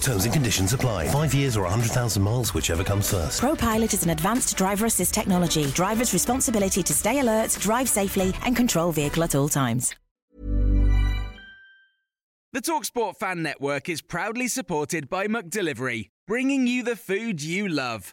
Terms and conditions apply. Five years or 100,000 miles, whichever comes first. ProPilot is an advanced driver assist technology. Driver's responsibility to stay alert, drive safely, and control vehicle at all times. The Talksport Fan Network is proudly supported by McDelivery, bringing you the food you love.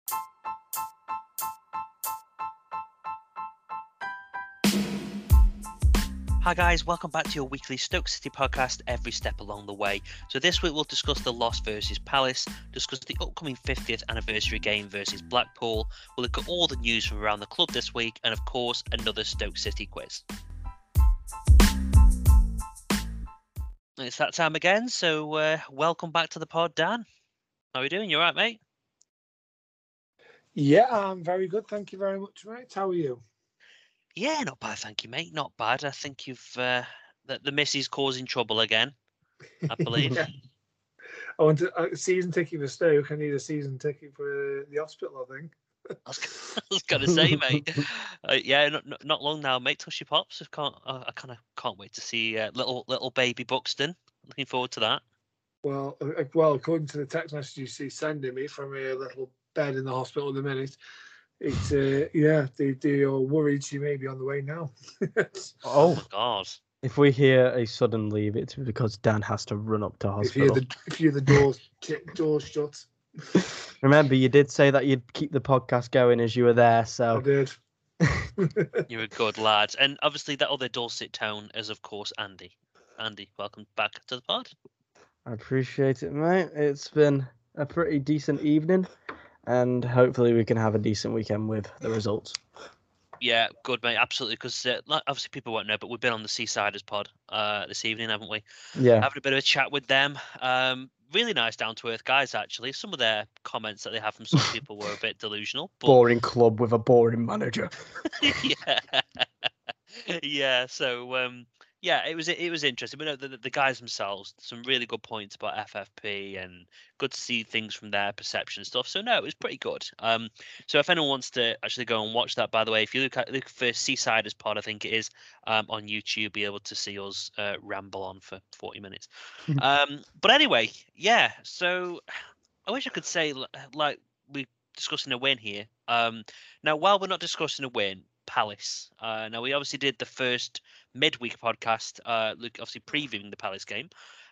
Hi guys, welcome back to your weekly Stoke City podcast, every step along the way. So this week we'll discuss the loss versus Palace, discuss the upcoming 50th anniversary game versus Blackpool, we'll look at all the news from around the club this week, and of course another Stoke City quiz. It's that time again, so uh, welcome back to the pod, Dan. How are you doing? You alright, mate? Yeah, I'm very good. Thank you very much, mate. How are you? Yeah, not bad, thank you, mate. Not bad. I think you've uh, the, the missus causing trouble again. I believe. Yeah. I want a a season ticket for Stoke. I need a season ticket for the hospital. I think. I was, I was gonna say, mate. Uh, yeah, not, not- long now, mate. Tushy pops. I can't. Uh, I kind of can't wait to see uh, little little baby Buxton. Looking forward to that. Well, uh, well, according to the text message you see sending me from a little bed in the hospital at the minute, it's uh, yeah, they they are worried she may be on the way now. Oh Oh, god. if we hear a sudden leave, it's because Dan has to run up to if you hear hospital. the if you hear the doors tick, doors shut, Remember, you did say that you'd keep the podcast going as you were there, so. I so did. You're a good lad. And obviously, that other dulcet tone is, of course, Andy. Andy, welcome back to the pod. I appreciate it, mate. It's been a pretty decent evening, and hopefully we can have a decent weekend with the results. Yeah, good, mate. Absolutely. Because uh, obviously, people won't know, but we've been on the Seasiders pod uh, this evening, haven't we? Yeah, Having a bit of a chat with them. Um, really nice, down to earth guys, actually. Some of their comments that they have from some people were a bit delusional. But boring club with a boring manager. yeah, yeah. So um, yeah, it was it was interesting. But no, the, the guys themselves, some really good points about FFP, and good to see things from their perception stuff. So no, it was pretty good. Um, so if anyone wants to actually go and watch that, by the way, if you look at look for Seasiders Pod, I think it is um, on YouTube, be able to see us uh, ramble on for forty minutes. um, but anyway, yeah. So I wish I could say like we're discussing a win here. Um, now, while we're not discussing a win, Palace. Uh, now, we obviously did the first midweek podcast, uh, look, obviously previewing the Palace game.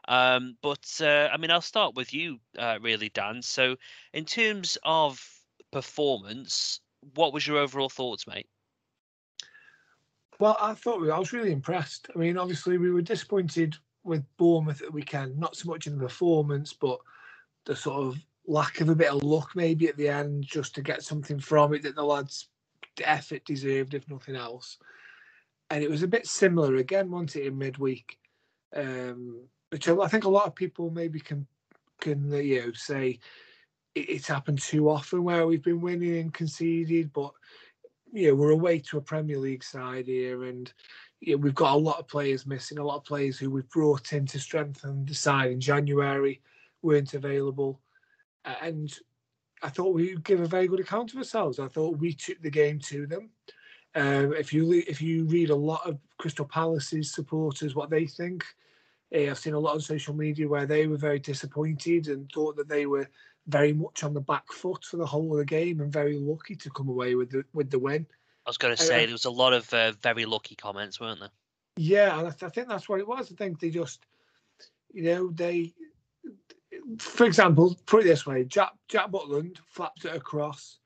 Um, but uh, I mean, I'll start with you, uh, really, Dan. So, in terms of performance, what was your overall thoughts, mate? Well, I thought we, I was really impressed. I mean, obviously we were disappointed with Bournemouth at the weekend, not so much in the performance, but the sort of lack of a bit of luck maybe at the end, just to get something from it that the lads' effort deserved, if nothing else. And it was a bit similar again, wasn't it, in midweek? Um, which I think a lot of people maybe can can uh, you know say it, it's happened too often where we've been winning and conceded, but you know, we're away to a Premier League side here, and you know, we've got a lot of players missing. A lot of players who we've brought in to strengthen the side in January weren't available, and I thought we give a very good account of ourselves. I thought we took the game to them. Um, if you if you read a lot of Crystal Palace's supporters, what they think, eh, I've seen a lot on social media where they were very disappointed and thought that they were very much on the back foot for the whole of the game and very lucky to come away with the with the win. I was going to Uh, say there was a lot of uh, very lucky comments, weren't there? Yeah, and I, th- I think that's what it was. I think they just, you know, they, for example, put it this way: Jack Jack Butland flapped it across.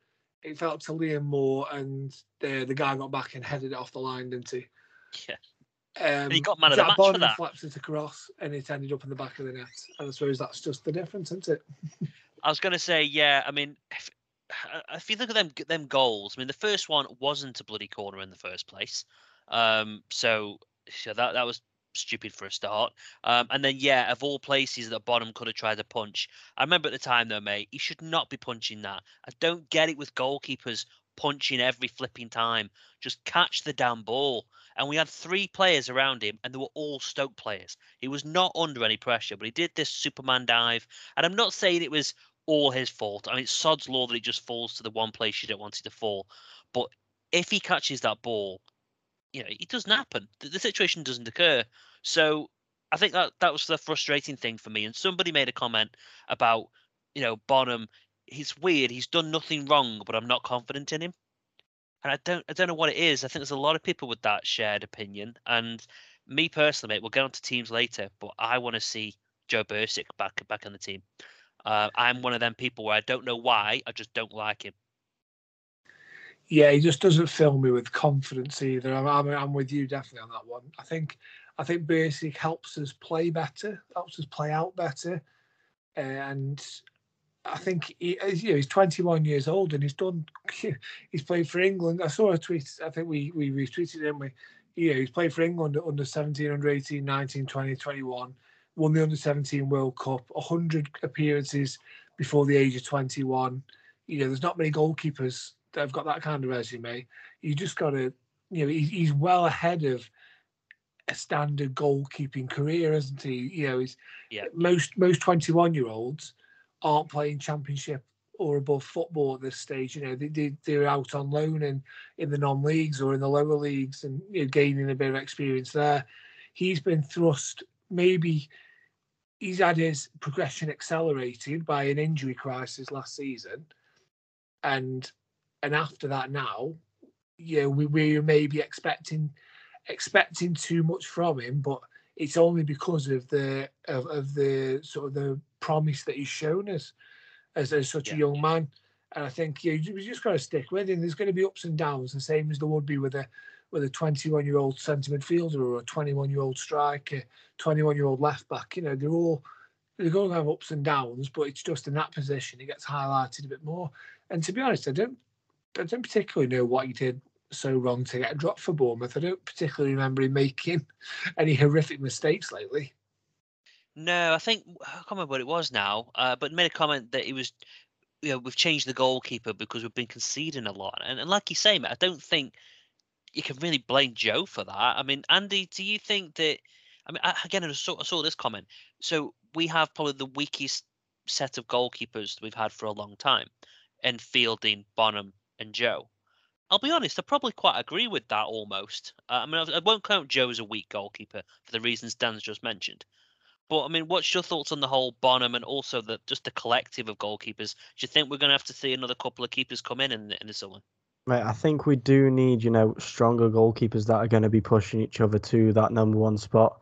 It fell to Liam Moore, and the the guy got back and headed it off the line, didn't he? Yeah. Um, he got man of the match for that. flaps it across, and it ended up in the back of the net. And I suppose that's just the difference, isn't it? I was going to say, yeah. I mean, if, if you look at them them goals, I mean, the first one wasn't a bloody corner in the first place. Um, so, so that that was stupid for a start. Um, and then, yeah, of all places that Bonham could have tried to punch, I remember at the time though, mate, he should not be punching that. I don't get it with goalkeepers punching every flipping time. Just catch the damn ball. And we had three players around him, and they were all Stoke players. He was not under any pressure, but he did this Superman dive. And I'm not saying it was all his fault. I mean, it's sod's law that he just falls to the one place you don't want it to fall. But if he catches that ball, you know, it doesn't happen. The, the situation doesn't occur. So I think that that was the frustrating thing for me. And somebody made a comment about, you know, Bonham. He's weird. He's done nothing wrong, but I'm not confident in him. And I don't, I don't know what it is. I think there's a lot of people with that shared opinion. And me personally, mate, we'll get onto teams later, but I want to see Joe Bursik back back on the team. Uh, I'm one of them people where I don't know why, I just don't like him. Yeah, he just doesn't fill me with confidence either. I'm, I'm, I'm with you definitely on that one. I think I think Bursik helps us play better, helps us play out better, and I think he, you know, he's 21 years old and he's done. He's played for England. I saw a tweet. I think we we retweeted him. We, yeah, he's played for England under 17, under 18, 19, 20, 21. Won the under 17 World Cup. 100 appearances before the age of 21. You know, there's not many goalkeepers that have got that kind of resume. You just got to, you know, he, he's well ahead of a standard goalkeeping career, isn't he? You know, he's Yeah. most most 21 year olds aren't playing championship or above football at this stage. You know, they, they they're out on loan and in the non leagues or in the lower leagues and you know, gaining a bit of experience there. He's been thrust maybe he's had his progression accelerated by an injury crisis last season. And and after that now, yeah, we, we may be expecting expecting too much from him, but it's only because of the of, of the sort of the promise that he's shown us as, as such Yeah. a young man. And I think you just got to stick with him. There's going to be ups and downs, the same as there would be with a with a 21 year old centre midfielder or a 21 year old striker, 21 year old left back. You know, they're all they're going to have ups and downs, but it's just in that position it gets highlighted a bit more. And to be honest, I don't I don't particularly know what he did so wrong to get dropped for Bournemouth. I don't particularly remember him making any horrific mistakes lately. No, I think I can't remember what it was now, uh, but made a comment that he was, you know, we've changed the goalkeeper because we've been conceding a lot. And, and like you say, mate, I don't think you can really blame Joe for that. I mean, Andy, do you think that? I mean, I, again, I saw, I saw this comment. So we have probably the weakest set of goalkeepers we've had for a long time, and Fielding, Bonham, and Joe. I'll be honest, I probably quite agree with that almost. Uh, I mean, I, won't count Joe as a weak goalkeeper for the reasons Dan's just mentioned. But I mean, what's your thoughts on the whole Bonham and also the just the collective of goalkeepers? Do you think we're going to have to see another couple of keepers come in in, in the summer? Mate, I think we do need, you know, stronger goalkeepers that are going to be pushing each other to that number one spot.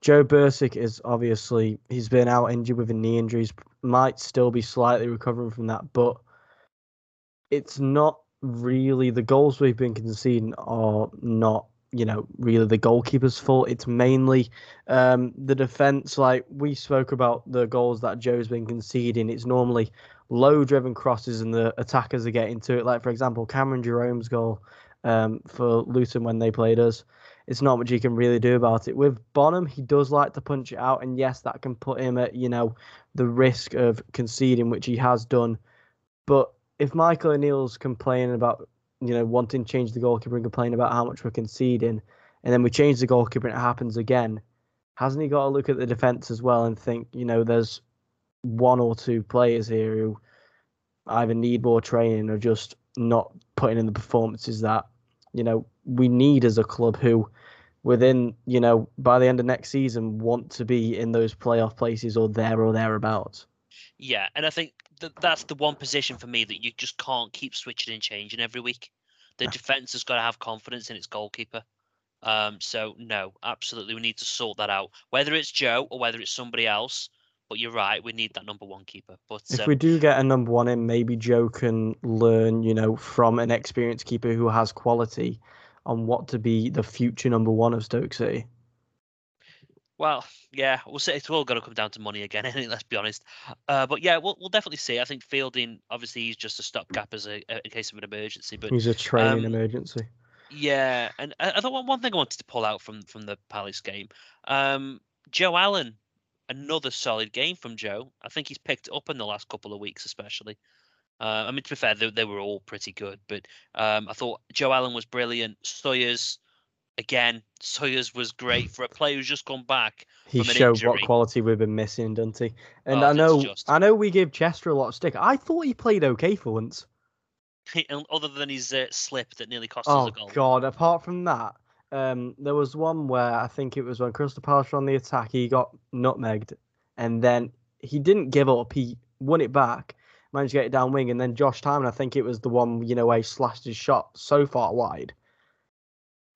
Joe Bursik is obviously he's been out injured with a knee injuries, might still be slightly recovering from that, but it's not really the goals we've been conceding are not, you know, really the goalkeeper's fault. It's mainly um, the defense. Like we spoke about the goals that Joe's been conceding. It's normally low driven crosses and the attackers are getting to it. Like for example, Cameron Jerome's goal um, for Luton when they played us. It's not much he can really do about it. With Bonham, he does like to punch it out, and yes, that can put him at you know the risk of conceding, which he has done. But if Michael O'Neill's complaining about you know wanting to change the goalkeeper and complaining about how much we're conceding, and then we change the goalkeeper and it happens again, hasn't he got to look at the defense as well and think you know there's one or two players here who either need more training or just not putting in the performances that you know we need as a club who within you know by the end of next season want to be in those playoff places or there or thereabouts? Yeah, and I think that that's the one position for me that you just can't keep switching and changing every week. The defense has got to have confidence in its goalkeeper. Um, so no, absolutely, we need to sort that out. Whether it's Joe or whether it's somebody else, but you're right, we need that number one keeper. But If um, we do get a number one in, maybe Joe can learn, you know, from an experienced keeper who has quality on what to be the future number one of Stoke City. Well, yeah, we'll say it's all going to come down to money again. Anyway, let's be honest. Uh, but yeah, we'll we'll definitely see. I think Fielding, obviously, he's just a stopgap as a, in case of an emergency. But He's a training um, emergency. yeah, and I, I thought one, one thing I wanted to pull out from from the Palace game, um, Joe Allen, another solid game from Joe. I think he's picked up in the last couple of weeks, especially. Uh, I mean, to be fair, they, they were all pretty good, but um, I thought Joe Allen was brilliant. Sawyers, again, Sawyers was great for a player who's just come back He showed injury. what quality we've been missing, doesn't he? And Oh, I know, just- I know, we give Chester a lot of stick. I thought he played okay for once. other than his uh, slip that nearly cost us Oh a goal. God! Apart from that, um, there was one where I think it was when Crystal Palace were on the attack. He got nutmegged, and then he didn't give up. He won it back, managed to get it down wing, and then Josh Tymon. I think it was the one you know where he slashed his shot so far wide.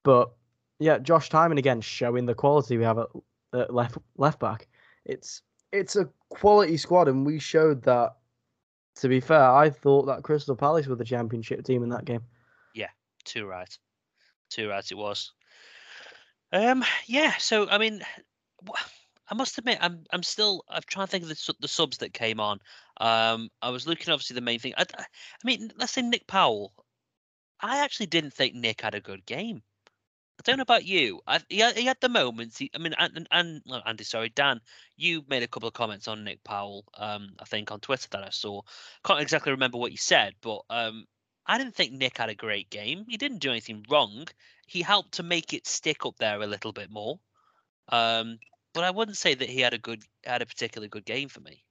But yeah, Josh Tymon again showing the quality we have at, at left left back. It's it's a quality squad, and we showed that. To be fair, I thought that Crystal Palace were the championship team in that game. Yeah, too right. Too right it was. Um yeah, so I mean I must admit I'm I'm still I'm trying to think of the the subs that came on. Um I was looking obviously the main thing. I, I I mean, let's say Nick Powell. I actually didn't think Nick had a good game. I don't know about you. I, he, had, he had the moments. He, I mean, and, and, and Andy, sorry, Dan, you made a couple of comments on Nick Powell. Um, I think on Twitter that I saw. Can't exactly remember what you said, but um, I didn't think Nick had a great game. He didn't do anything wrong. He helped to make it stick up there a little bit more. Um, but I wouldn't say that he had a good had a particularly good game for me.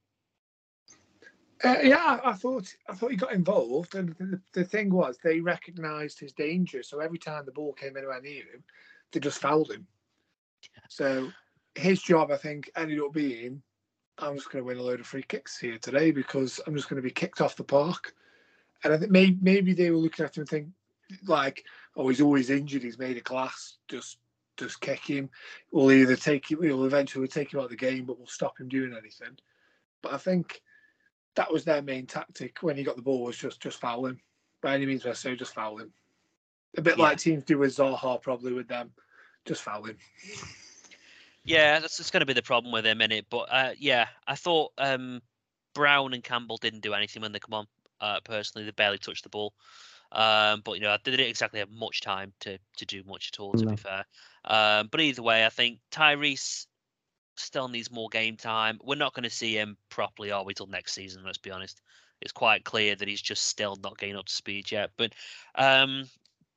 Uh, yeah, I, thought I thought he got involved, and the, the thing was they recognised his danger. So every time the ball came anywhere near him, they just fouled him. So his job, I think, ended up being, I'm just going to win a load of free kicks here today because I'm just going to be kicked off the park. And I think maybe maybe they were looking at him and think like, oh, he's always injured. He's made a glass. Just just kick him. We'll either take him. We'll eventually take him out of the game, but we'll stop him doing anything. But I think that was their main tactic when he got the ball was just just foul him. By any means necessary, just foul him. A bit Yeah. like teams do with Zaha, probably with them. Just foul him. Yeah, that's, just going to be the problem with him in it. But uh, yeah, I thought um, Brown and Campbell didn't do anything when they come on. Uh, personally, they barely touched the ball. Um, but you know, they didn't exactly have much time to to do much at all. To No. be fair, um, but either way, I think Tyrese still needs more game time. We're not going to see him properly, are we, till next season? Let's be honest. It's quite clear that he's just still not getting up to speed yet. But um,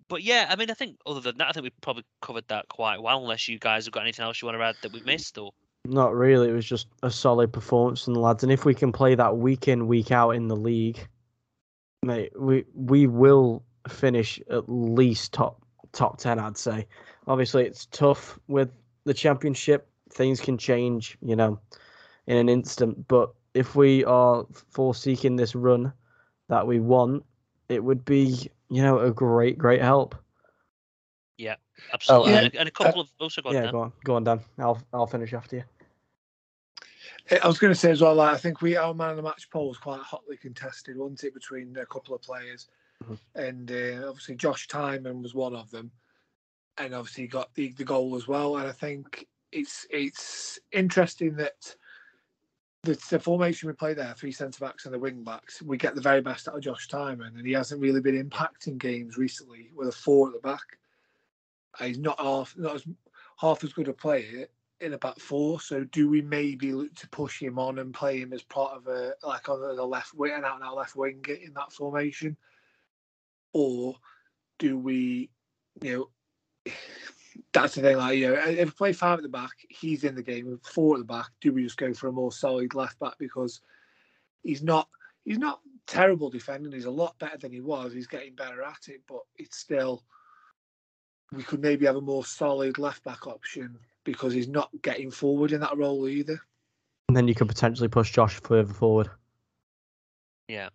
but yeah, I mean, I think other than that, I think we've probably covered that quite well. Unless you guys have got anything else you want to add that we've missed, or Not really. It was just a solid performance from the lads, and if we can play that week in, week out in the league, mate, we we will finish at least top top ten. I'd say. Obviously, it's tough with the championship. Things can change, you know, in an instant. But if we are forsaking this run that we want, it would be, you know, a great great help. absolutely, yeah, and, a, and a couple of also got yeah, Dan. go on, go on, Dan. I'll I'll finish after you. I was going to say as well. Like, I think we our man of the match poll was quite hotly contested, wasn't it, between a couple of players, Mhm. and uh, obviously Josh Tymon was one of them, and obviously he got the, the goal as well. And I think it's it's interesting that the, the formation we play there, three centre backs and the wing backs, we get the very best out of Josh Tymon, and he hasn't really been impacting games recently with a four at the back. He's not half not as half as good a player in a back four. So do we maybe look to push him on and play him as part of a like on the left wing, and out and out left winger in that formation, or do we, you know, that's the thing. Like you know, if we play five at the back, he's in the game. With four at the back, do we just go for a more solid left back because he's not he's not terrible defending. He's a lot better than he was. He's getting better at it, but it's still we could maybe have a more solid left back option because he's not getting forward in that role either. And then you could potentially push Josh further forward. Yeah.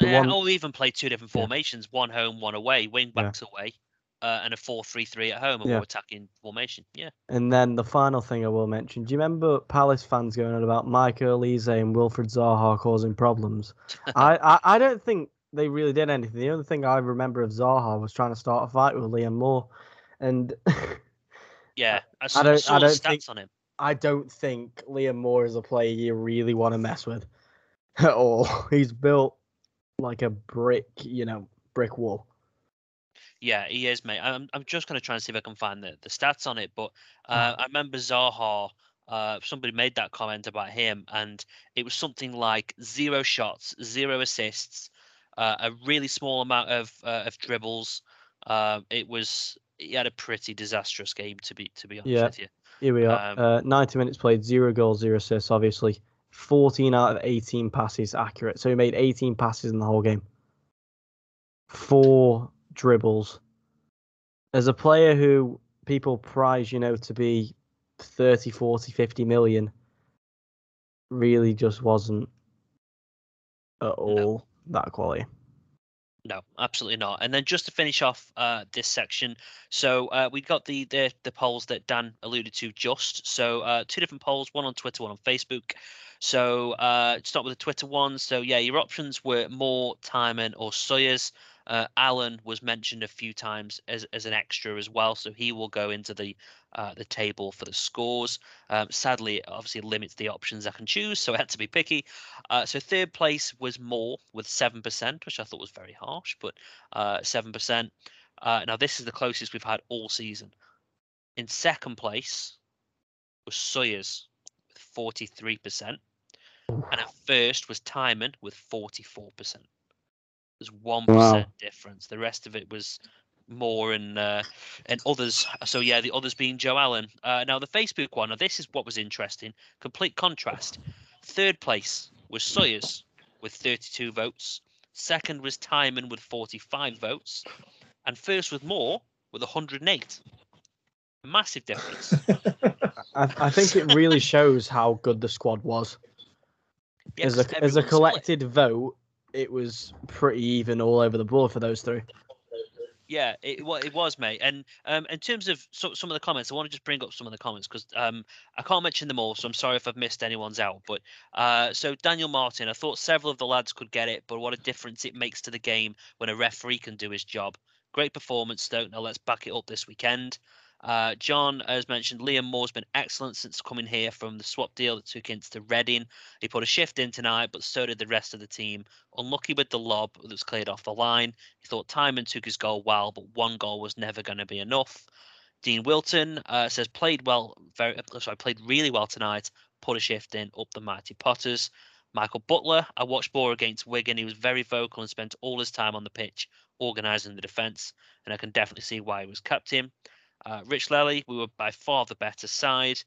Yeah, uh, one- or even play two different Yeah. formations, one home, one away, wing Yeah. backs away, uh, and a 4-3-3 at home, and Yeah. attacking formation. Yeah. And then the final thing I will mention: Do you remember Palace fans going on about Mike Olise and Wilfried Zaha causing problems? I, I I don't think they really did anything. The only thing I remember of Zaha was trying to start a fight with Liam Moore, and Yeah, I saw, I don't- saw I don't think- on him. I don't think Liam Moore is a player you really want to mess with at all. He's built like a brick, you know, brick wall. Yeah, he is, mate. I'm I'm just gonna try and see if I can find the, the stats on it. But Mm. uh, I remember Zaha. Uh, somebody made that comment about him, and it was something like zero shots, zero assists, uh, a really small amount of uh, of dribbles. Um, it was he had a pretty disastrous game to be to be honest Yeah. with you. Here we are. Um, uh, 90 minutes played, zero goals, zero assists, obviously. 14 out of 18 passes accurate. So he made 18 passes in the whole game. Four dribbles. As a player who people prize, you know, to be 30, 40, 50 million, really just wasn't at all that quality. No, absolutely not. And then just to finish off uh, this section, so uh, we got the, the the polls that Dan alluded to just. So uh, two different polls, one on Twitter, one on Facebook. So uh, start with the Twitter one. So yeah, your options were Moore, Tymon, or Sawyers. Uh, Allen was mentioned a few times as, as an extra as well, so he will go into the uh, the table for the scores. Um, sadly, it obviously limits the options I can choose, so I had to be picky. Uh, so third place was Moore with seven percent, which I thought was very harsh, but uh, seven percent. Uh, now this is the closest we've had all season. In second place was Sawyers with forty-three percent, and at first was Tymon with forty-four percent. There's one Wow. difference. The rest of it was Moore and uh, and others. So yeah, the others being Joe Allen. Uh, now the Facebook one. Now this is what was interesting. Complete contrast. Third place was Sawyers with 32 votes. Second was Tymon with 45 votes, and first was Moore with 108. Massive difference. I, I think it really shows how good the squad was. Yeah, as 'cause a as a everyone split. collected vote, it was pretty even all over the board for those three. Yeah, it, it was, mate. And um, in terms of so, some of the comments, I want to just bring up some of the comments because um, I can't mention them all, so I'm sorry if I've missed anyone's out. But uh, so Daniel Martin, I thought several of the lads could get it, but what a difference it makes to the game when a referee can do his job. Great performance, Stoke. Now let's back it up this weekend. Uh, John, as mentioned, Liam Moore's been excellent since coming here from the swap deal that took him to Reading. He put a shift in tonight, but so did the rest of the team. Unlucky with the lob that was cleared off the line. He thought Tymon took his goal well, but one goal was never going to be enough. Dean Wilton uh, says played well, very sorry, played really well tonight. Put a shift in up the mighty Potters. Michael Butler, I watched Borough against Wigan. He was very vocal and spent all his time on the pitch organising the defence, and I can definitely see why he was captain. Uh, Rich Lely, we were by far the better side.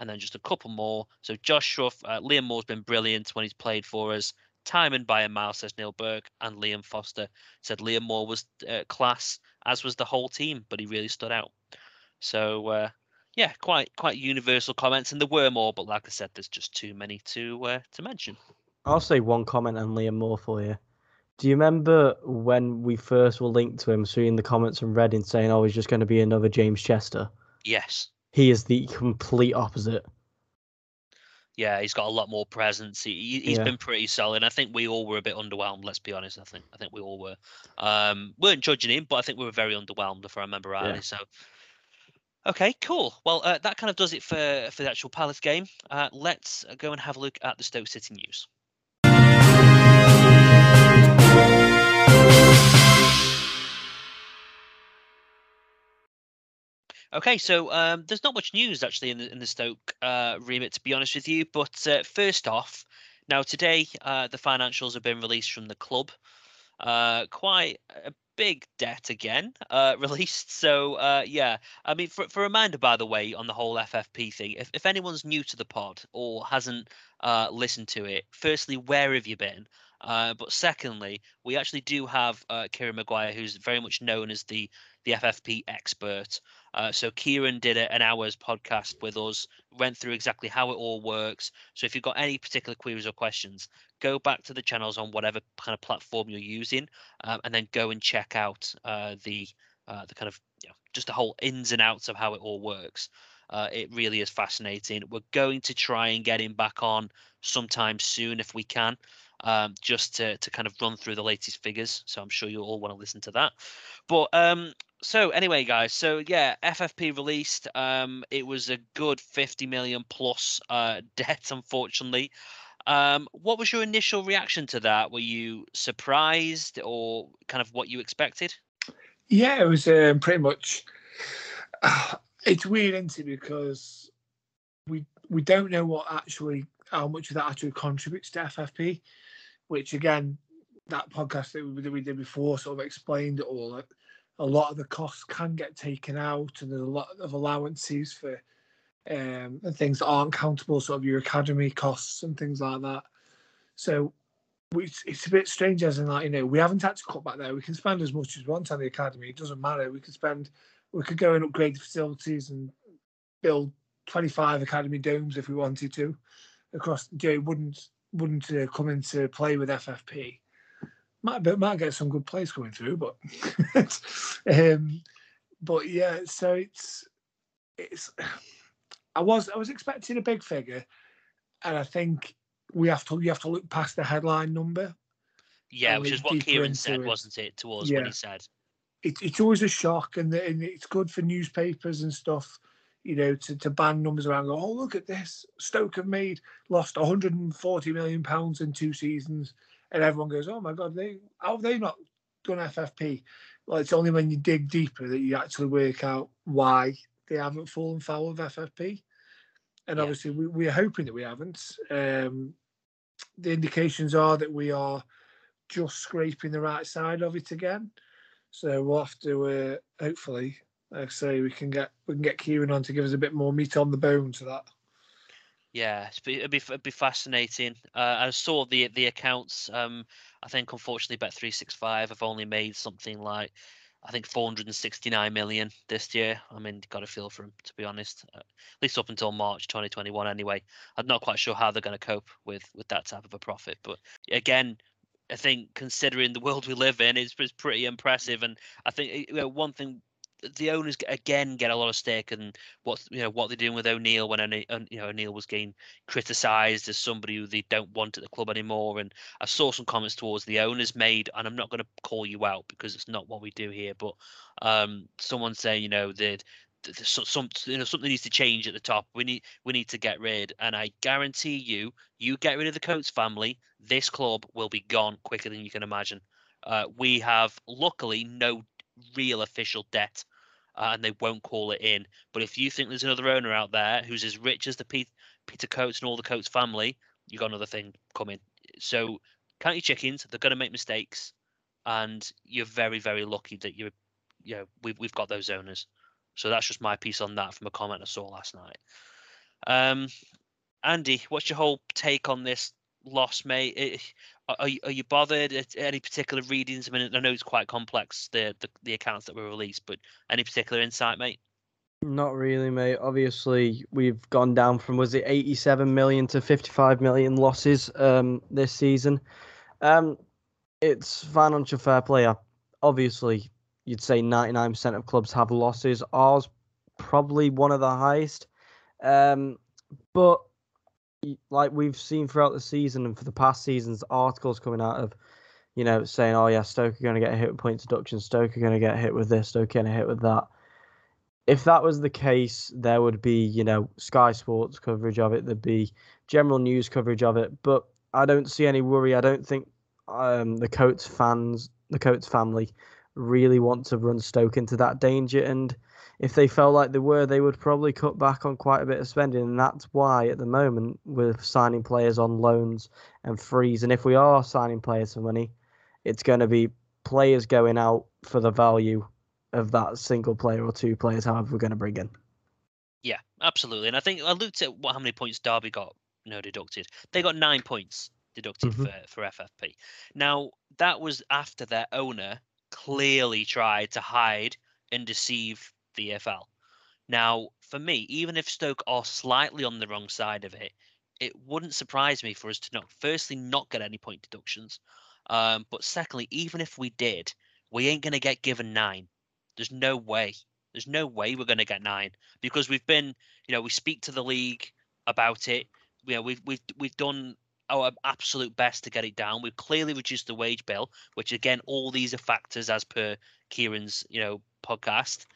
And then just a couple more. So Josh Shruff, uh, Liam Moore's been brilliant when he's played for us. Tymon by a mile, says Neil Burke. And Liam Foster said Liam Moore was uh, class, as was the whole team, but he really stood out. So, uh, yeah, quite quite universal comments. And there were more, but like I said, there's just too many to uh, to mention. I'll say one comment on Liam Moore for you. Do you remember when we first were linked to him, seeing the comments from Reading saying, "Oh, he's just going to be another James Chester"? Yes. He is the complete opposite. Yeah, he's got a lot more presence. He, he's Yeah. been pretty solid. I think we all were a bit underwhelmed. Let's be honest. I think I think we all were. Um, weren't judging him, but I think we were very underwhelmed, if I remember rightly. So, okay, cool. Well, uh, that kind of does it for for the actual Palace game. Uh, let's go and have a look at the Stoke City news. Okay, so um, there's not much news actually in the in the Stoke uh, remit, to be honest with you. But uh, first off, now today uh, the financials have been released from the club. Uh, quite a big debt again uh, released. So uh, yeah, I mean, for for a reminder, by the way, on the whole FFP thing, if if anyone's new to the pod or hasn't listened to it, firstly, where have you been? Uh, but secondly, we actually do have uh, Kieran Maguire, who's very much known as the the FFP expert. Uh, so Kieran did an hour's podcast with us, went through exactly how it all works. So if you've got any particular queries or questions, go back to the channels on whatever kind of platform you're using, um, and then go and check out uh, the uh, the kind of you know, just the whole ins and outs of how it all works. Uh, it really is fascinating. We're going to try and get him back on sometime soon if we can, um, just to to kind of run through the latest figures. So I'm sure you all want to listen to that. But um, so anyway, guys. So yeah, FFP released. Um, it was a good 50 million plus uh, debt, unfortunately. Um, what was your initial reaction to that? Were you surprised or kind of what you expected? Yeah, it was um, pretty much. It's weird, isn't it? Because we we don't know what actually how much of that actually contributes to FFP, which again, that podcast that we, that we did before sort of explained it all. That a lot of the costs can get taken out, and there's a lot of allowances for um, and things that aren't countable, sort of your academy costs and things like that. So it's, it's a bit strange as in like, you know, we haven't had to cut back there. We can spend as much as we want on the academy. It doesn't matter. We could spend, we could go and upgrade the facilities and build 25 academy domes if we wanted to across, you know, wouldn't, wouldn't uh, come into play with FFP. Might, might get some good plays coming through, but, um, but yeah, so it's, it's, I was I was expecting a big figure, and I think we have to you have to look past the headline number. Yeah, which is what Kieran said, it. wasn't it, to us yeah. when he said. It, it's always a shock, and, the, and it's good for newspapers and stuff, you know, to, to ban numbers around. Go, oh look at this! Stoke have made lost 140 million pounds in two seasons, and everyone goes, oh my god, they how have they not done FFP? Well, it's only when you dig deeper that you actually work out why they haven't fallen foul of FFP. And yeah. obviously, we, we're hoping that we haven't. Um, the indications are that we are just scraping the right side of it again. So we'll have to uh, hopefully, like I say, we can get we can get Kieran on to give us a bit more meat on the bone to that. Yeah, it'd be it'd be fascinating. Uh, I saw the the accounts. Um, I think unfortunately, Bet three six five have only made something like I think 469 million this year. I mean, got a feel for him to be honest. Uh, at least up until March 2021, anyway. I'm not quite sure how they're going to cope with with that type of a profit. But again, I think considering the world we live in, it's, it's pretty impressive. And I think you know, one thing the owners again get a lot of stake in what you know what they're doing with O'Neill when you know O'Neill was getting criticised as somebody who they don't want at the club anymore. And I saw some comments towards the owners made, and I'm not going to call you out because it's not what we do here. But um, someone saying you know that some you know something needs to change at the top. We need we need to get rid, and I guarantee you, you get rid of the Coates family, this club will be gone quicker than you can imagine. Uh, we have luckily no real official debt uh, and they won't call it in. But if you think there's another owner out there who's as rich as the Pete, Peter Coates and all the Coates family, you got another thing coming. So count your chickens. They're going to make mistakes, and you're very, very lucky that you're, you know, we've we've got those owners. So that's just my piece on that from a comment I saw last night. Um, Andy, what's your whole take on this loss, mate? Are you, are you bothered at any particular readings? I mean, I know it's quite complex the, the the accounts that were released, but any particular insight, mate? Not really, mate. Obviously, we've gone down from was it 87 million to 55 million losses um, this season. Um, it's financial fair play. Obviously, you'd say 99% of clubs have losses. Ours probably one of the highest. Um, but like we've seen throughout the season and for the past seasons, articles coming out of, you know, saying, oh, yeah, Stoke are going to get hit with point deduction, Stoke are going to get hit with this, Stoke are going to hit with that. If that was the case, there would be, you know, Sky Sports coverage of it, there'd be general news coverage of it, but I don't see any worry. I don't think um, the Coates fans, the Coates family, really want to run Stoke into that danger. And if they felt like they were, they would probably cut back on quite a bit of spending. And that's why, at the moment, we're signing players on loans and frees. And if we are signing players for money, it's going to be players going out for the value of that single player or two players, however, we're going to bring in. Yeah, absolutely. And I think I looked at what, how many points Derby got, you know, deducted. They got nine points deducted mm-hmm. for, for FFP. Now, that was after their owner clearly tried to hide and deceive the EFL. Now, for me, even if Stoke are slightly on the wrong side of it, it wouldn't surprise me for us to not, firstly, not get any point deductions. Um, but secondly, even if we did, we ain't going to get given nine. There's no way. There's no way we're going to get nine because we've been, you know, we speak to the league about it. You know, we've we've we've done our absolute best to get it down. We've clearly reduced the wage bill, which again, all these are factors as per Kieran's, you know, podcast.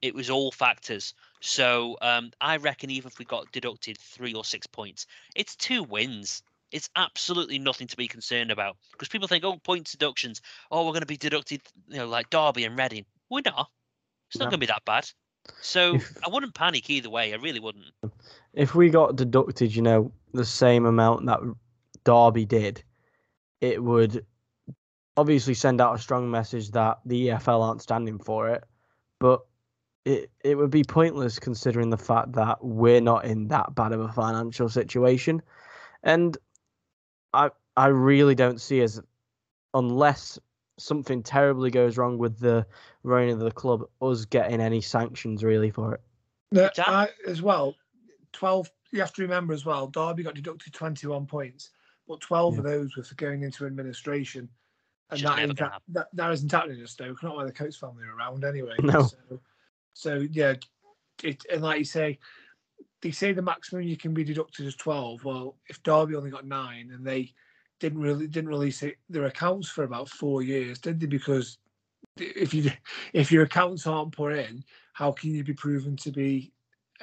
It was all factors. So um, I reckon even if we got deducted three or six points, it's two wins. It's absolutely nothing to be concerned about because people think, oh, point deductions. Oh, we're going to be deducted, you know, like Derby and Reading. We're not. It's not No. going to be that bad. So If- I wouldn't panic either way. I really wouldn't. If we got deducted, you know, the same amount that Derby did, it would obviously send out a strong message that the EFL aren't standing for it. But it it would be pointless considering the fact that we're not in that bad of a financial situation. And I I really don't see as unless something terribly goes wrong with the running of the club, us getting any sanctions really for it. No, I, as well, 12, you have to remember as well, Derby got deducted 21 points, but 12 of those were for going into administration. And Which is that, never ain't gonna hap- that, that isn't happening in Stoke, not when the Coates family are around anyway. No. So, so yeah, it, and like you say, they say the maximum you can be deducted is 12. Well, if Derby only got nine and they didn't really didn't release it, their accounts for about four years, did they? Because if you if your accounts aren't put in, how can you be proven to be,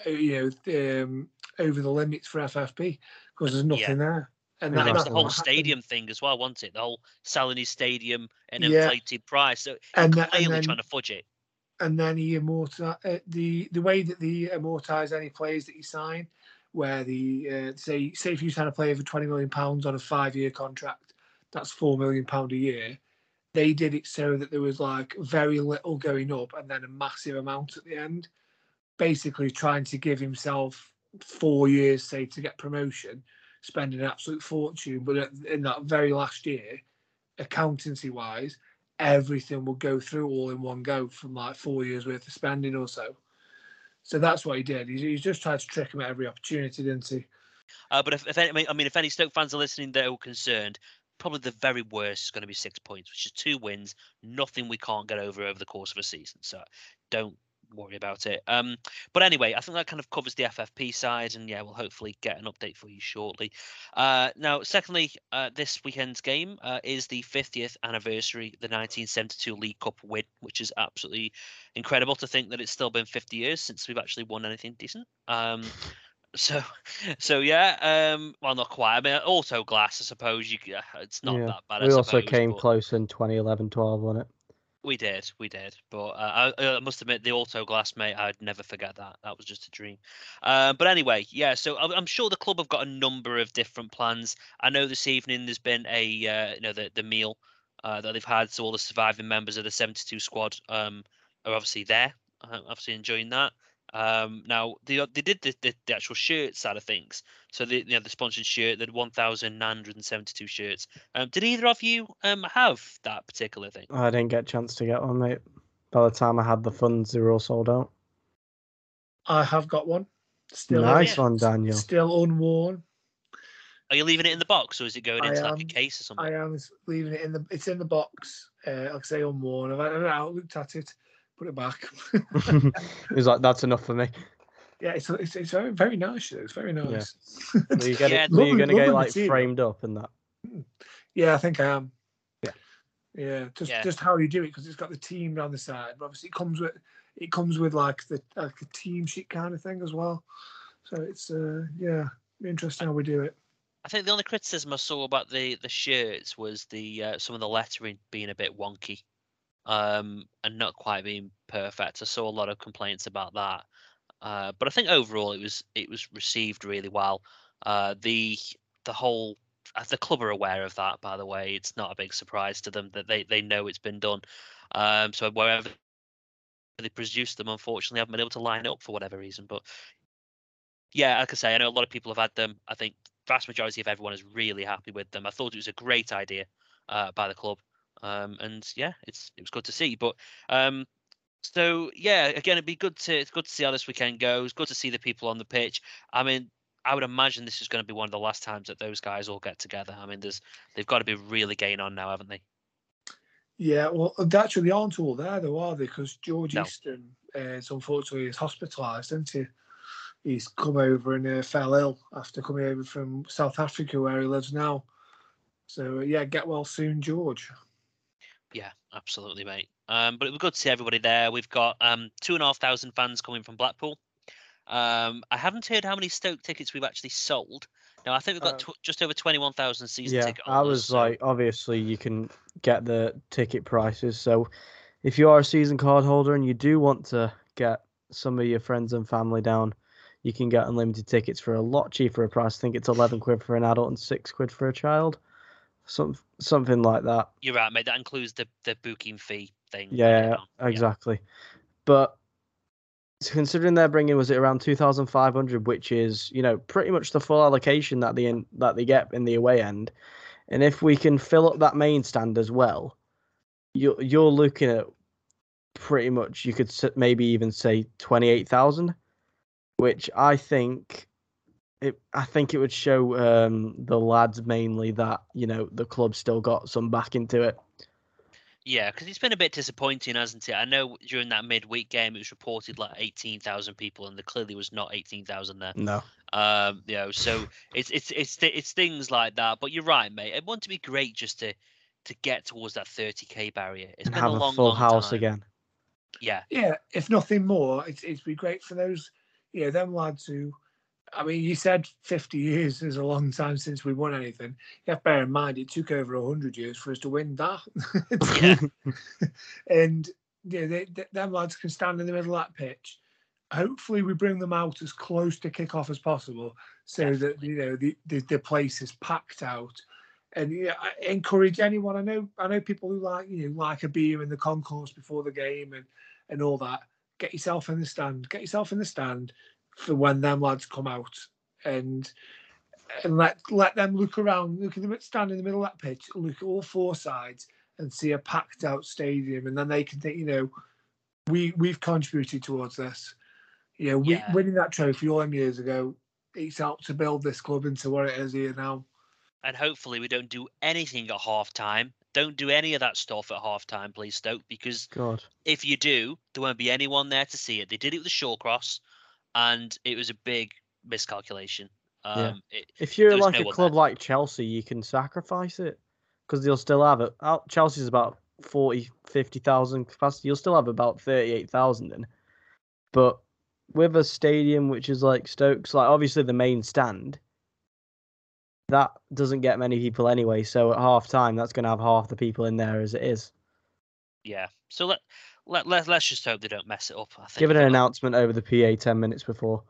uh, you know, um, over the limits for FFP? Because there's nothing Yeah. there. And And it was the whole stadium thing as well, wasn't it? The whole selling his stadium an Yeah. inflated price. So And, clearly then- and trying to fudge it. and then he immortal uh, the the way that they amortize any players that you sign, where the uh, say say if you sign a player for twenty million pounds on a five year contract, that's four million pound a year. They did it so that there was like very little going up and then a massive amount at the end, basically trying to give himself four years, say, to get promotion, spending an absolute fortune. But in that very last year, accountancy wise, everything will go through all in one go from like four years worth of spending or so. So that's what he did. He's, he's just tried to trick him at every opportunity, didn't he? Uh, but if, if any, I mean- if any Stoke fans are listening that are all concerned, probably the very worst is going to be six points, which is two wins, nothing we can't get over over the course of a season. So don't worry about it. Um, but anyway, I think that kind of covers the FFP side, and yeah, we'll hopefully get an update for you shortly. Uh, now, secondly, uh, this weekend's game uh, is the 50th anniversary, the 1972 League Cup win, which is absolutely incredible to think that it's still been 50 years since we've actually won anything decent. Um, so, so yeah, um, well, not quite. I mean, Autoglass, I suppose. You, it's not Yeah. that bad. I we also suppose, came but- close in 2011 12 on it. We did, we did. But uh, I, I must admit, the Autoglass, mate, I'd never forget that. That was just a dream. Um, but anyway, yeah. So I'm, I'm sure the club have got a number of different plans. I know this evening there's been a, uh, you know, the the meal uh, that they've had. So all the surviving members of the 72 squad um, are obviously there, uh, obviously enjoying that. Um, now they they did the, the, the actual shirt side of things. So the you know the sponsored shirt, the 1,972 shirts. Um, did either of you um have that particular thing? I didn't get a chance to get one, mate. By the time I had the funds, they were all sold out. I have got one. Still nice yeah. one, Daniel. Still unworn. Are you leaving it in the box or is it going I into like a case or something? I am leaving it in the. It's in the box. Uh, like I say, unworn. I've had it out, looked at it, put it back. he was like, "That's enough for me." yeah, it's it's, it's very, very nice. It's very nice. Were you, getting, Yeah, were you lovely- gonna get like framed up and that? Yeah, I think I am. Yeah. Yeah, just Yeah. just how you do it because it's got the team down the side. But obviously, it comes with it comes with like the like a team sheet kind of thing as well. So it's uh yeah, interesting how we do it. I think the only criticism I saw about the the shirts was the uh, some of the lettering being a bit wonky, um, and not quite being perfect. I saw a lot of complaints about that, uh, but I think overall it was it was received really well. Uh, the the whole uh, the club are aware of that, by the way. It's not a big surprise to them that they they know it's been done. Um, so wherever they produced them, unfortunately, I haven't been able to line up for whatever reason. But yeah, like I say, I know a lot of people have had them. I think vast majority of everyone is really happy with them. I thought it was a great idea uh, by the club, um, and yeah, it's it was good to see. But um, so yeah, again, it'd be good to it's good to see how this weekend goes. Good to see the people on the pitch. I mean, I would imagine this is going to be one of the last times that those guys all get together. I mean, there's they've got to be really getting on now, haven't they? Yeah, well, actually, they aren't all there though, are they? Because George No. Eastham uh, is unfortunately is hospitalised, isn't he? He's come over and uh, fell ill after coming over from South Africa, where he lives now. So uh, yeah, get well soon, George. Yeah, absolutely, mate. Um, but it was good to see everybody there. We've got um, two and a half thousand fans coming from Blackpool. Um, I haven't heard how many Stoke tickets we've actually sold. Now I think we've got Uh, tw- just over twenty-one thousand season tickets. yeah, ticket I was so- like, obviously, you can get the ticket prices. So, if you are a season card holder and you do want to get some of your friends and family down, you can get unlimited tickets for a lot cheaper a price. I think it's eleven quid for an adult and six quid for a child, some something like that. You're right, mate. That includes the the booking fee thing. Yeah, added yeah, exactly. But considering they're bringing was it around two thousand five hundred, which is you know pretty much the full allocation that the in, that they get in the away end, and if we can fill up that main stand as well, you're you're looking at pretty much you could maybe even say twenty eight thousand, which I think. It, I think it would show um, the lads mainly that you know the club still got some back into it. Yeah, because it's been a bit disappointing, hasn't it? I know during that midweek game it was reported like eighteen thousand people, and there clearly was not eighteen thousand there. No, Um, you know, so it's it's it's thi- it's things like that. But you're right, mate. It want to be great just to to get towards that thirty k barrier. It's and been have a a long, full long house time. again. Yeah, Yeah, if nothing more, it's it'd be great for those, you know, them lads who. I mean, you said 50 years is a long time since we won anything. You have to bear in mind it took over 100 years for us to win that. and yeah, they, they, them lads can stand in the middle of that pitch. Hopefully, we bring them out as close to kick off as possible, so that you know the, the the place is packed out. And yeah, I encourage anyone. I know I know people who like you know like a beer in the concourse before the game and and all that. Get yourself in the stand. Get yourself in the stand for when them lads come out and and let let them look around, look at them stand in the middle of that pitch, look at all four sides and see a packed out stadium, and then they can think, you know, we we've contributed towards this. You know, we, Yeah. winning that trophy all them years ago, it's helped to build this club into what it is here now. and hopefully we don't do anything at half time. Don't do any of that stuff at half time, please, Stoke, because God. if you do, there won't be anyone there to see it. They did it with the Shawcross, and it was a big miscalculation. Um, it, If you're like no a club there. like Chelsea, you can sacrifice it because they'll still have it. Chelsea's about 40, 50,000 capacity. You'll still have about 38,000 in. But with a stadium which is like Stokes, like obviously the main stand, that doesn't get many people anyway. So at half time, that's going to have half the people in there as it is. yeah. So let let let let's just hope they don't mess it up. I think. Give it an announcement over the PA 10 minutes before.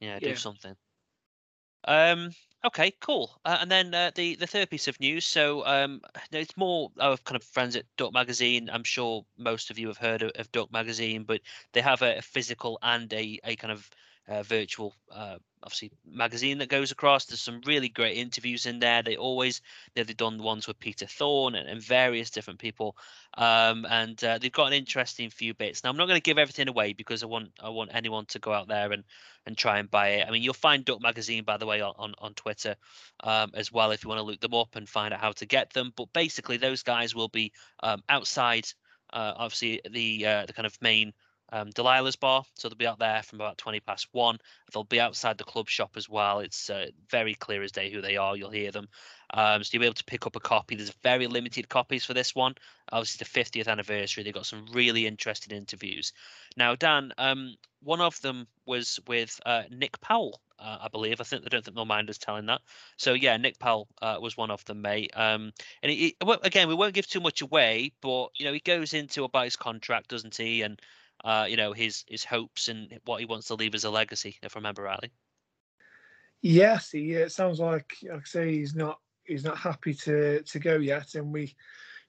Yeah, do Yeah. something. Um. Okay. Cool. Uh, and then uh, the the third piece of news. So um, no, it's more our kind of friends at Duck Magazine. I'm sure most of you have heard of, of Duck Magazine, but they have a, a physical and a a kind of uh, virtual, uh, obviously magazine that goes across. There's some really great interviews in there. They always they've done ones with Peter Thorne and, and various different people, um, and uh, they've got an interesting few bits. Now I'm not going to give everything away because I want I want anyone to go out there and and try and buy it. I mean, you'll find Duck Magazine, by the way, on, on, on Twitter um, as well if you want to look them up and find out how to get them. But basically, those guys will be um, outside, uh, obviously, the uh, the kind of main um, Delilah's bar. So they'll be out there from about 20 past one. They'll be outside the club shop as well. It's uh, very clear as day who they are. You'll hear them. Um, so you'll be able to pick up a copy. There's very limited copies for this one. Obviously, the 50th anniversary. They've got some really interesting interviews. Now, Dan, um, one of them was with uh, Nick Powell, uh, I believe. I think I don't think they'll mind us telling that. So yeah, Nick Powell uh, was one of them, mate. Um, and he, he- again, we won't give too much away, but you know, he goes into about his contract, doesn't he? And uh, you know, his his hopes and what he wants to leave as a legacy, if I remember rightly. Yes, he, it sounds like, like I say, he's not he's not happy to to go yet, and we,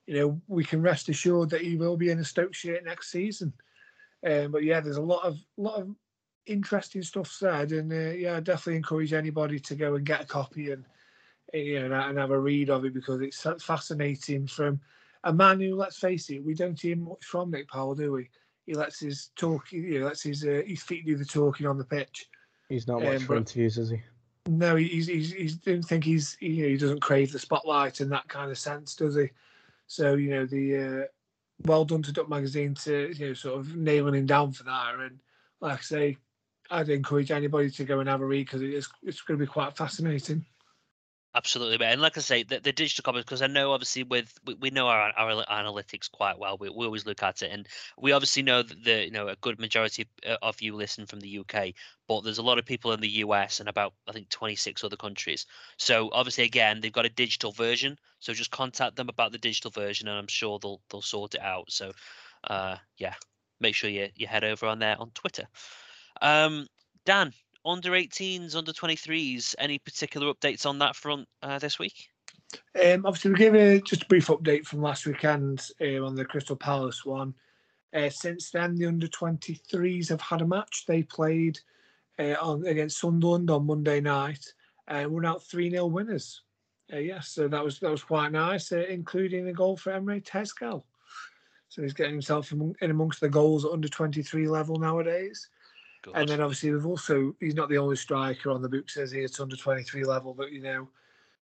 you know, we can rest assured that he will be in a Stoke shirt next season. Um, but yeah, there's a lot of lot of interesting stuff said, and uh, yeah, I definitely encourage anybody to go and get a copy and you know and have a read of it because it's fascinating from a man who, let's face it, we don't hear much from Nick Powell, do we? He lets his talk, you know, lets his uh, his feet do the talking on the pitch. He's not much Um, for interviews, is he? No, he- he's, he's, he's don't think he's you know, he doesn't crave the spotlight in that kind of sense, does he? So you know the uh, well done to Duck Magazine to you know sort of nailing him down for that. And like I say, I'd encourage anybody to go and have a read because it's it's going to be quite fascinating. Absolutely, mate. And like I say, the, the digital copies, because I know obviously with we, we know our, our analytics quite well. We, we always look at it, and we obviously know that the you know a good majority uh, of you listen from the UK, but there's a lot of people in the US and about I think 26 other countries. So obviously, again, they've got a digital version. So just contact them about the digital version, and I'm sure they'll they'll sort it out. So, uh, yeah, make sure you you head over on there on Twitter. Um, Dan, under 18s, under 23s. Any particular updates on that front uh, this week? Um, obviously, we gave a, just a brief update from last weekend um, on the Crystal Palace one. Uh, since then, the under 23s have had a match. They played uh, on against Sunderland on Monday night and uh, were out 3 0 winners. Uh, yes, so that was that was quite nice, uh, including a goal for Emre Tezgel. So he's getting himself in amongst the goals at under 23 level nowadays. Good. And then obviously we've also he's not the only striker on the books as he it's under 23 level, but you know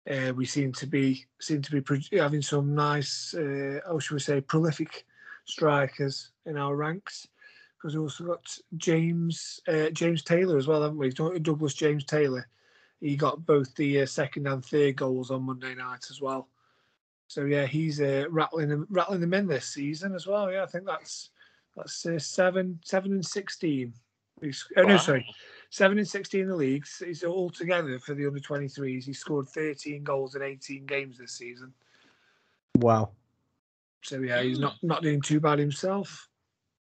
uh, we seem to be seem to be having some nice, uh, how should we say, prolific strikers in our ranks. Because we also got James uh, James Taylor as well, haven't we? Douglas James Taylor. He got both the uh, second and third goals on Monday night as well. So yeah, he's uh, rattling them rattling them in this season as well. Yeah, I think that's that's uh, seven seven and sixteen He's, oh, no, sorry, seven and sixteen in the leagues. He's all together for the under 23s. He scored 13 goals in 18 games this season. Wow. So yeah, he's not not doing too bad himself.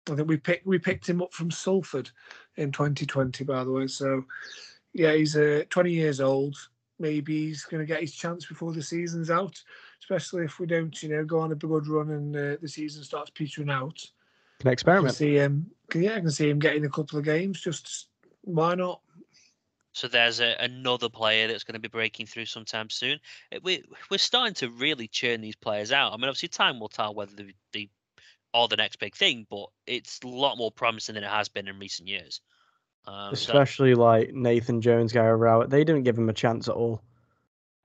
I think we picked we picked him up from Salford in 2020, by the way. So yeah, he's uh, 20 years old. Maybe he's going to get his chance before the season's out, especially if we don't, you know, go on a good run and uh, the season starts petering out. Can experiment. see him. Yeah, I can see him getting a couple of games. Just why not? So there's a, another player that's going to be breaking through sometime soon. We we're starting to really churn these players out. I mean, obviously, time will tell whether they, they are the next big thing, but it's a lot more promising than it has been in recent years. Um, Especially so... like Nathan Jones, Gary Rowett. They didn't give him a chance at all.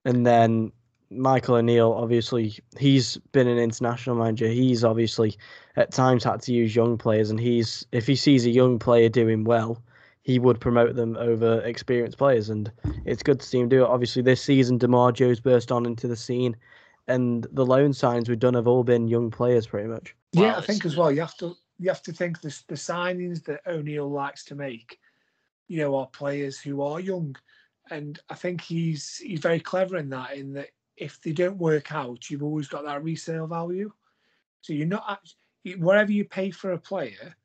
And then Michael O'Neill, obviously, he's been an international manager. He's obviously at times had to use young players, and he's if he sees a young player doing well, he would promote them over experienced players, and it's good to see him do it. Obviously, this season, Joe's burst on into the scene, and the loan signs we've done have all been young players, pretty much. Yeah, I think as well. You have to you have to think the the signings that O'Neill likes to make, you know, are players who are young, and I think he's he's very clever in that. In that if they don't work out, you've always got that resale value. So you're not whatever you pay for a player,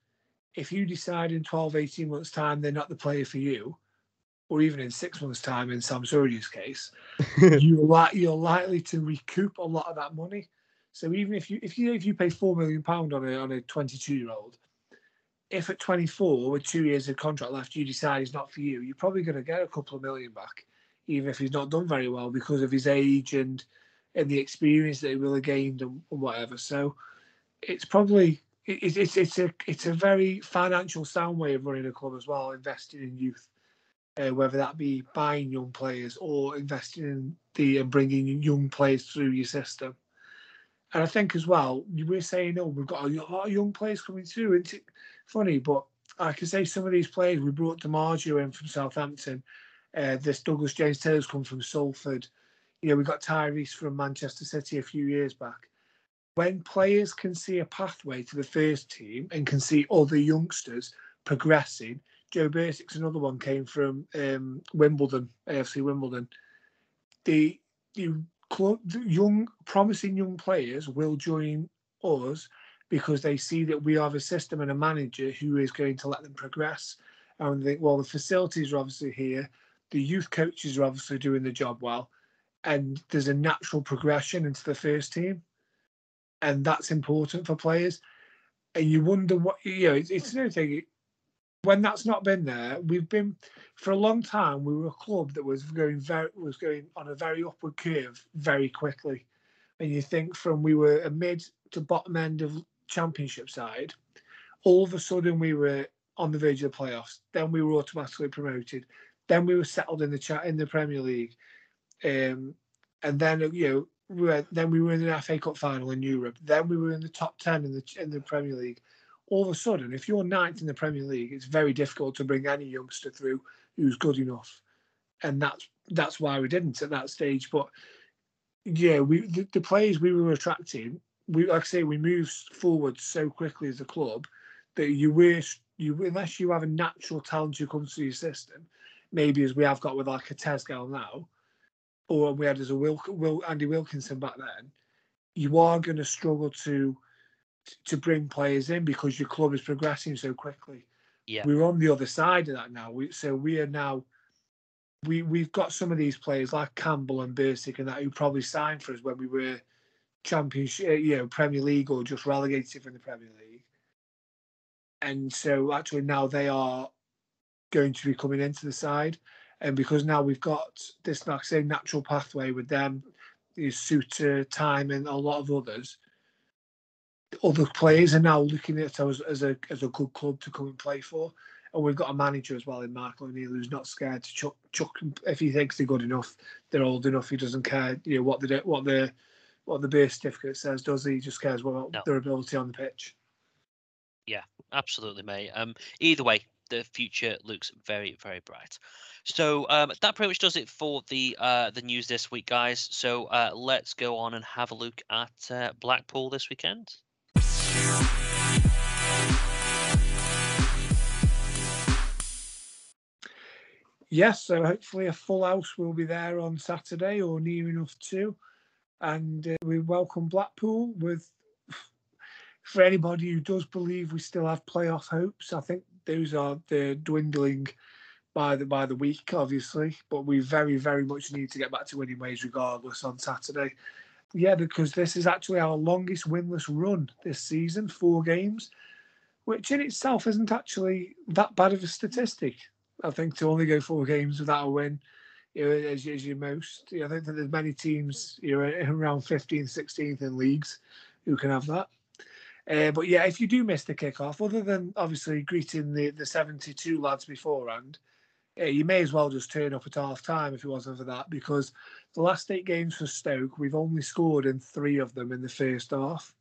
if you decide in 12, 18 months' time they're not the player for you, or even in six months' time in Sam Surridge's case, you're, li- you're likely to recoup a lot of that money. So even if you if you if you pay four million pound on a on a 22 year old, if at 24 with two years of contract left you decide he's not for you, you're probably going to get a couple of million back even if he's not done very well because of his age and and the experience that he will have gained and, and whatever. So it's probably it, it's it's a it's a very financial sound way of running a club as well, investing in youth, uh, whether that be buying young players or investing in the and bringing young players through your system. And I think as well, you were saying, oh, we've got a lot of young players coming through. It's funny, but I can say some of these players we brought DiMaggio in from Southampton uh, this Douglas James Taylor's come from Salford. You know, we got Tyrese from Manchester City a few years back. When players can see a pathway to the first team and can see other youngsters progressing, Joe Bursik's another one came from um, Wimbledon, AFC Wimbledon. The, the young, promising young players will join us because they see that we have a system and a manager who is going to let them progress. And they think, well, the facilities are obviously here the youth coaches are obviously doing the job well, and there's a natural progression into the first team, and that's important for players. And you wonder what you know. It's, it's another thing when that's not been there. We've been for a long time. We were a club that was going very was going on a very upward curve very quickly. And you think from we were a mid to bottom end of championship side, all of a sudden we were on the verge of the playoffs. Then we were automatically promoted. Then we were settled in the chat in the Premier League, um, and then you know we were, then we were in the FA Cup final in Europe. Then we were in the top ten in the in the Premier League. All of a sudden, if you're ninth in the Premier League, it's very difficult to bring any youngster through who's good enough, and that's that's why we didn't at that stage. But yeah, we the, the players we were attracting, we like I say, we moved forward so quickly as a club that you wish you unless you have a natural talent who comes to your system, maybe as we have got with like a Tezgel now, or we had as a Will, Will Andy Wilkinson back then, you are going to struggle to to bring players in because your club is progressing so quickly. Yeah. We're on the other side of that now. We, so we are now we we've got some of these players like Campbell and Bursik and that who probably signed for us when we were championship, uh, you know, Premier League or just relegated from the Premier League. And so actually now they are going to be coming into the side. And because now we've got this, like I say, natural pathway with them, is Souttar, Tymon, and a lot of others. Other players are now looking at us as a as a good club to come and play for, and we've got a manager as well in Mark O'Neill who's not scared to chuck chuck if he thinks they're good enough, they're old enough. He doesn't care, you know, what the what the what the base certificate says. Does he? he just cares about No. their ability on the pitch. Yeah, absolutely, mate. Um, either way, the future looks very, very bright. So um, that pretty much does it for the uh, the news this week, guys. So uh, let's go on and have a look at uh, Blackpool this weekend. Yes, so hopefully a full house will be there on Saturday or near enough to. And uh, we welcome Blackpool with, for anybody who does believe we still have playoff hopes, I think those are they're dwindling by the by the week, obviously. But we very, very much need to get back to winning ways regardless on Saturday. Yeah, because this is actually our longest winless run this season, four games, which in itself isn't actually that bad of a statistic. I think to only go four games without a win you know, is, is your most. I don't think there's many teams you know around 15th, 16th in leagues who can have that. Uh, but yeah, if you do miss the kickoff, other than obviously greeting the, the 72 lads beforehand, uh, you may as well just turn up at half time if it wasn't for that, because the last eight games for Stoke, we've only scored in three of them in the first half.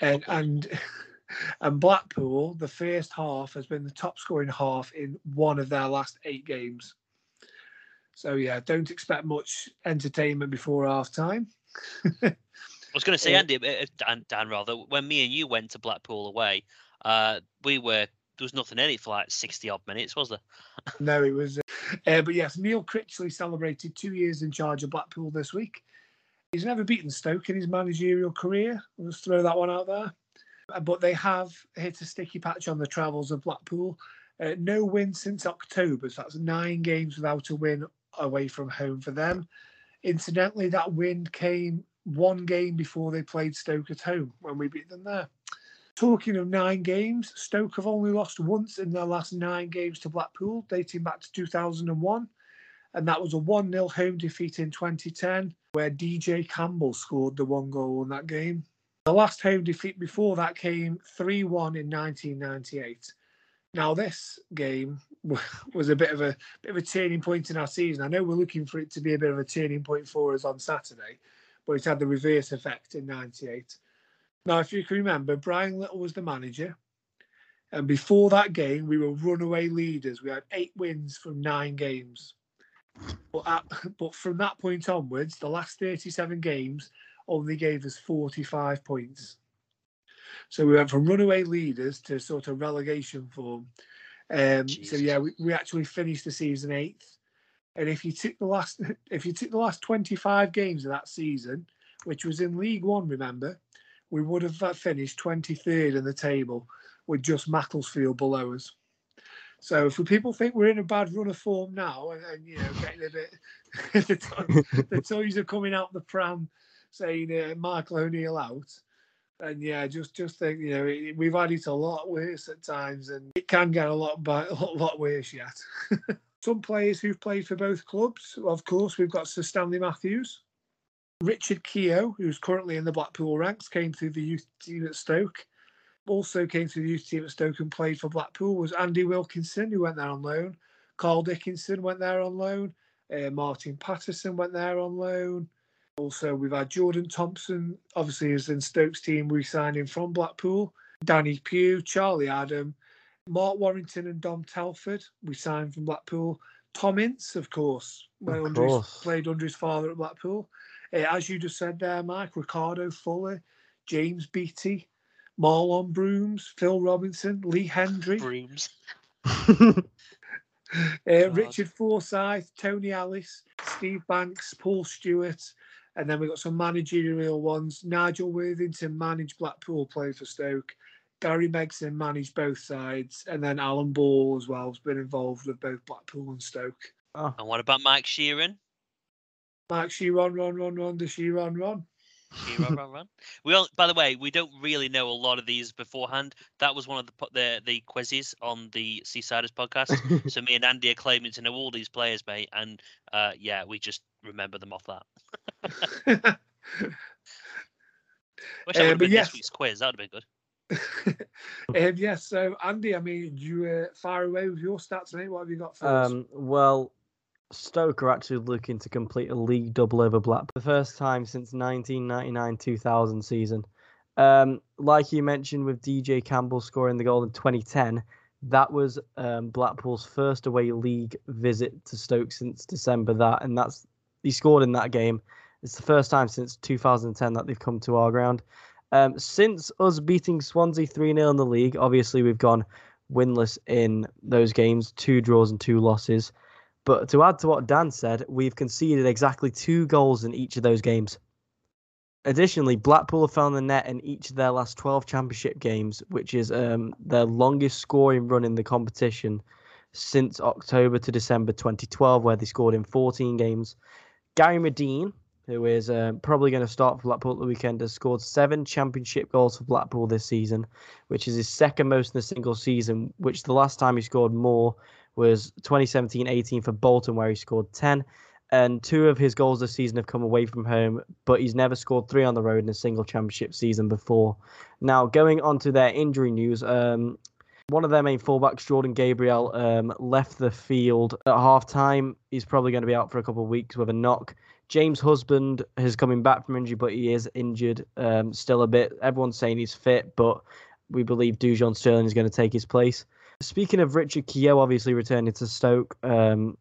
And and and Blackpool, the first half has been the top scoring half in one of their last eight games. So yeah, don't expect much entertainment before half time. I was going to say, Andy, uh, Dan, Dan, rather, when me and you went to Blackpool away, uh, we were there was nothing in it for like sixty odd minutes, was there? No, it was. Uh, uh, but yes, Neil Critchley celebrated two years in charge of Blackpool this week. He's never beaten Stoke in his managerial career. I'll just throw that one out there. Uh, But they have hit a sticky patch on the travels of Blackpool. Uh, no win since October, so that's nine games without a win away from home for them. Incidentally, that win came one game before they played Stoke at home when we beat them there. Talking of nine games, Stoke have only lost once in their last nine games to Blackpool, dating back to 2001. And that was a 1 0 home defeat in 2010, where DJ Campbell scored the one goal in that game. The last home defeat before that came 3 1 in 1998. Now, this game was a bit of a bit of a turning point in our season. I know we're looking for it to be a bit of a turning point for us on Saturday, but it had the reverse effect in 98. Now, if you can remember, Brian Little was the manager. And before that game, we were runaway leaders. We had eight wins from nine games. But, at, but from that point onwards, the last 37 games only gave us 45 points. So we went from runaway leaders to sort of relegation form. Um, so yeah, we, we actually finished the season eighth. And if you took the last, if you took the last 25 games of that season, which was in League One, remember, we would have uh, finished 23rd in the table with just Macclesfield below us. So if people think we're in a bad run of form now, and, and you know, getting a bit, the, to- the toys are coming out the pram, saying uh, Michael O'Neill out, and yeah, just just think, you know, it, we've had it a lot worse at times, and it can get a lot bi- a lot worse yet. Some players who've played for both clubs, of course, we've got Sir Stanley Matthews, Richard Keogh, who's currently in the Blackpool ranks, came through the youth team at Stoke. Also came through the youth team at Stoke and played for Blackpool was Andy Wilkinson, who went there on loan. Carl Dickinson went there on loan. Uh, Martin Paterson went there on loan. Also, we've had Jordan Thompson, obviously, is in Stokes' team, we signed him from Blackpool. Danny Pugh, Charlie Adam, Mark Warrington, and Dom Telford, we signed from Blackpool. Tom Ince, of course, Of course. played under his father at Blackpool. Uh, as you just said there, Mike, Ricardo Fuller, James Beattie, Marlon Broomes, Phil Robinson, Lee Hendrie, Broomes. uh, Richard Forsyth, Tony Ellis, Steve Banks, Paul Stewart, and then we've got some managerial ones. Nigel Worthington managed Blackpool, played for Stoke. Gary Megson managed both sides, and then Alan Ball as well has been involved with both Blackpool and Stoke. oh, And what about Mike Sheron? Mike Sheron, run, run, run, the Sheron, run. Sheron, run, run. We all, by the way, we don't really know a lot of these beforehand. That was one of the the, the quizzes on the Seasiders podcast. so me and Andy are claiming to know all these players, mate, and uh, yeah, we just remember them off that. Wish that Uh, would have but been yes. this week's quiz. That would have been good. um, yes, so Andy, I mean, you uh, fire away with your stats, mate. What have you got for us? Um, well, Stoke are actually looking to complete a league double over Blackpool, the first time since 1999-2000 season. Um, like you mentioned, with DJ Campbell scoring the goal in 2010, that was um, Blackpool's first away league visit to Stoke since December. That and that's he scored in that game. It's the first time since 2010 that they've come to our ground. Um, since us beating Swansea 3 0 in the league, obviously we've gone winless in those games, two draws and two losses. But to add to what Dan said, we've conceded exactly two goals in each of those games. Additionally, Blackpool have found the net in each of their last 12 championship games, which is um, their longest scoring run in the competition since October to December 2012, where they scored in 14 games. Gary Madine, who is um, probably going to start for Blackpool at the weekend, has scored seven championship goals for Blackpool this season, which is his second most in a single season, which the last time he scored more was 2017-18 for Bolton, where he scored 10. And two of his goals this season have come away from home, but he's never scored three on the road in a single championship season before. Now, going on to their injury news, um, one of their main fullbacks, Jordan Gabriel, um, left the field at half time. He's probably going to be out for a couple of weeks with a knock. James Husband is coming back from injury, but he is injured um, still a bit. Everyone's saying he's fit, but we believe Dujon Sterling is going to take his place. Speaking of Richard Keogh, obviously returning to Stoke um,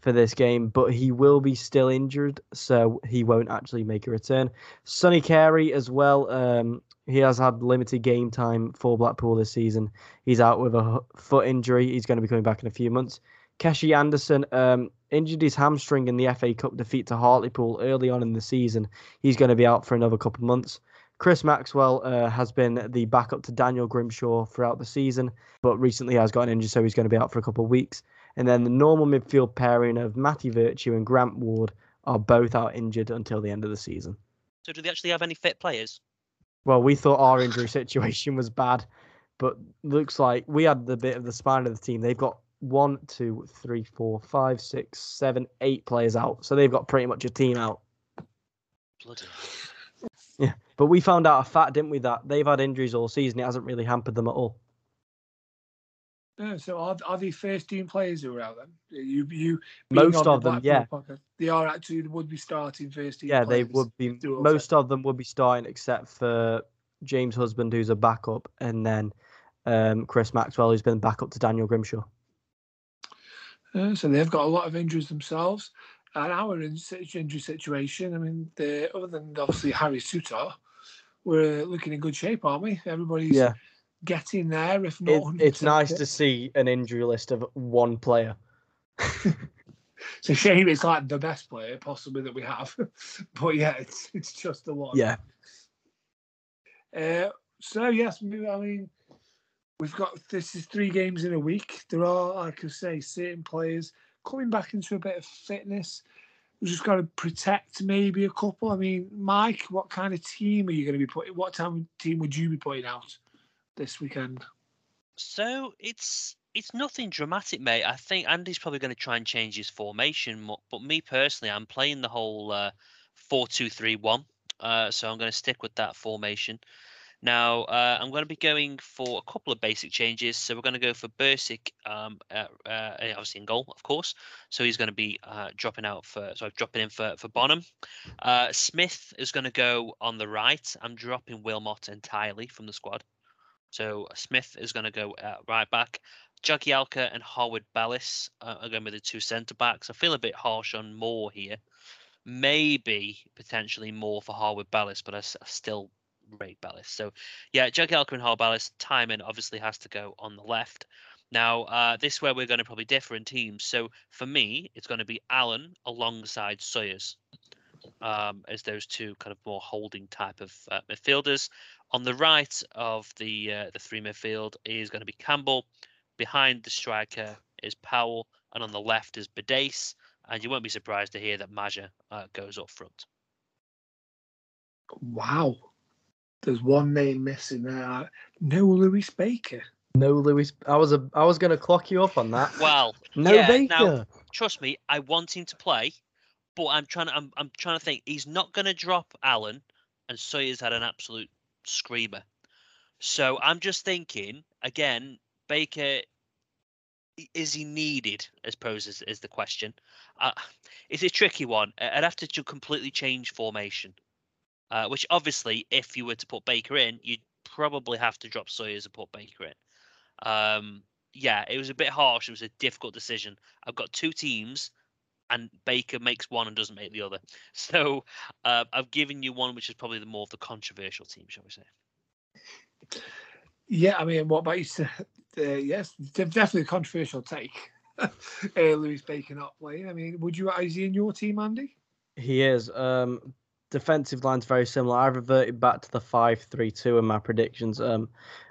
for this game, but he will be still injured, so he won't actually make a return. Sonny Carey as well. Um, he has had limited game time for Blackpool this season. He's out with a foot injury. He's going to be coming back in a few months. Keshi Anderson um, injured his hamstring in the FA Cup defeat to Hartlepool early on in the season. He's going to be out for another couple of months. Chris Maxwell uh, has been the backup to Daniel Grimshaw throughout the season, but recently has got an injury, so he's going to be out for a couple of weeks. And then the normal midfield pairing of Matty Virtue and Grant Ward are both out injured until the end of the season. So do they actually have any fit players? Well, we thought our injury situation was bad, but looks like we had the bit of the spine of the team. They've got one, two, three, four, five, six, seven, eight players out. So they've got pretty much a team out. Bloody. Yeah. But we found out a fact, didn't we, that they've had injuries all season. It hasn't really hampered them at all. Yeah, so are, are the first team players who are out then? You, you Most on the of them, yeah. Blackpool podcast, They are actually would be starting first team. Yeah, they players. would be. Do Most of them would be starting, except for James Husband, who's a backup, and then um, Chris Maxwell, who's been backup to Daniel Grimshaw. Uh, so they've got a lot of injuries themselves. And our in- injury situation, I mean, the, other than obviously Harry Souttar, we're looking in good shape, aren't we? Everybody's Yeah. getting there, if It, not. it's nice to see an injury list of one player. It's a shame it's like the best player possibly that we have. but yeah, it's it's just the one. Yeah. Uh, so yes, I mean, we've got this is three games in a week. There are, like I say, certain players coming back into a bit of fitness. We've just got to protect maybe a couple. I mean, Mike, what kind of team are you going to be putting? What time team would you be putting out this weekend? So it's it's nothing dramatic, mate. I think Andy's probably going to try and change his formation, but me personally, I'm playing the whole uh, four-two-three-one. Uh, so I'm going to stick with that formation. Now, uh, I'm going to be going for a couple of basic changes. So we're going to go for Bursik, um, uh, uh, obviously in goal, of course. So he's going to be uh, dropping out for, sorry, dropping in for, for Bonham. Uh, Smith is going to go on the right. I'm dropping Wilmot entirely from the squad. So Smith is going to go right back. Jagielka and Harwood Bellis uh, are going with the two centre backs. I feel a bit harsh on Moore here. Maybe potentially more for Harwood Bellis, but I, I still rate Bellis. So yeah, Jagielka and Harwood Bellis. Tymon obviously has to go on the left. Now, uh, this is where we're going to probably differ in teams. So for me, it's going to be Allen alongside Sawyers um, as those two kind of more holding type of uh, midfielders. On the right of the uh, the three midfield is going to be Campbell. Behind the striker is Powell, and on the left is Bidace. And you won't be surprised to hear that Maja uh, goes up front. Wow. There's one name missing there. No Lewis Baker. No, Lewis. I was a. I was going to clock you up on that. Well, no yeah, Baker. now trust me, I want him to play, but I'm trying to. I'm, I'm trying to think. He's not going to drop Allen, and Sawyer's had an absolute screamer. So I'm just thinking again. Baker is he needed? I suppose is, is the question. Uh, it's a tricky one. I- I'd have to ju- completely change formation, uh, which obviously, if you were to put Baker in, you'd probably have to drop Sawyers and put Baker in. Um, yeah, it was a bit harsh. It was a difficult decision. I've got two teams, and Baker makes one and doesn't make the other. So uh, I've given you one which is probably the more of the controversial team, shall we say? Yeah, I mean, what about you? Uh, yes, definitely a controversial take. uh, Lewis Baker not playing. I mean, would you is he in your team, Andy? He is. Um, defensive line's very similar. I've reverted back to the five-three-two in my predictions. Um,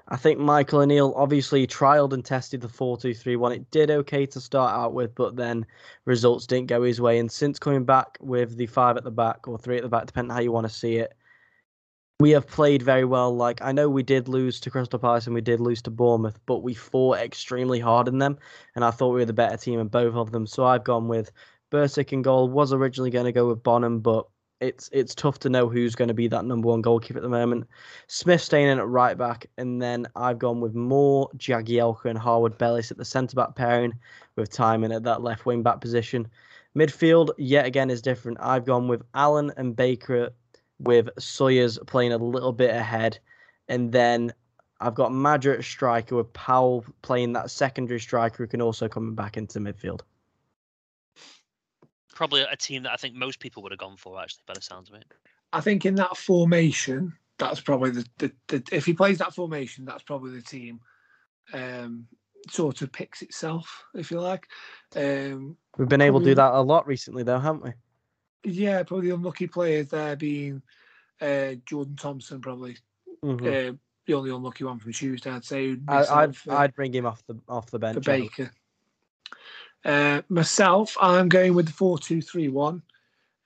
I think Michael O'Neill obviously trialed and tested the four-two-three-one. It did okay to start out with, but then results didn't go his way. And since coming back with the five at the back or three at the back, depending how you want to see it, we have played very well. Like I know we did lose to Crystal Palace and we did lose to Bournemouth, but we fought extremely hard in them, and I thought we were the better team in both of them. So I've gone with Bursik in goal. Was originally going to go with Bonham, but it's it's tough to know who's going to be that number one goalkeeper at the moment. Smith staying in at right back, and then I've gone with Moore, Jagielka, and Harwood Bellis at the centre back pairing, with Tymon at that left wing back position. Midfield yet again is different. I've gone with Allen and Baker with Sawyers playing a little bit ahead, and then I've got Maja at striker with Powell playing that secondary striker who can also come back into midfield. Probably a team that I think most people would have gone for, actually, by the sounds of it. I think in that formation, that's probably the, the, the if he plays that formation, that's probably the team. Um, sort of picks itself, if you like. Um, We've been able to do that a lot recently, though, haven't we? yeah, probably the unlucky players there being uh, Jordan Thompson, probably Mhm. uh, the only unlucky one from Tuesday. I'd say. would I, I'd sort uh, I'd bring him off the off the bench. for Baker. Uh, myself, I'm going with the four-two-three-one.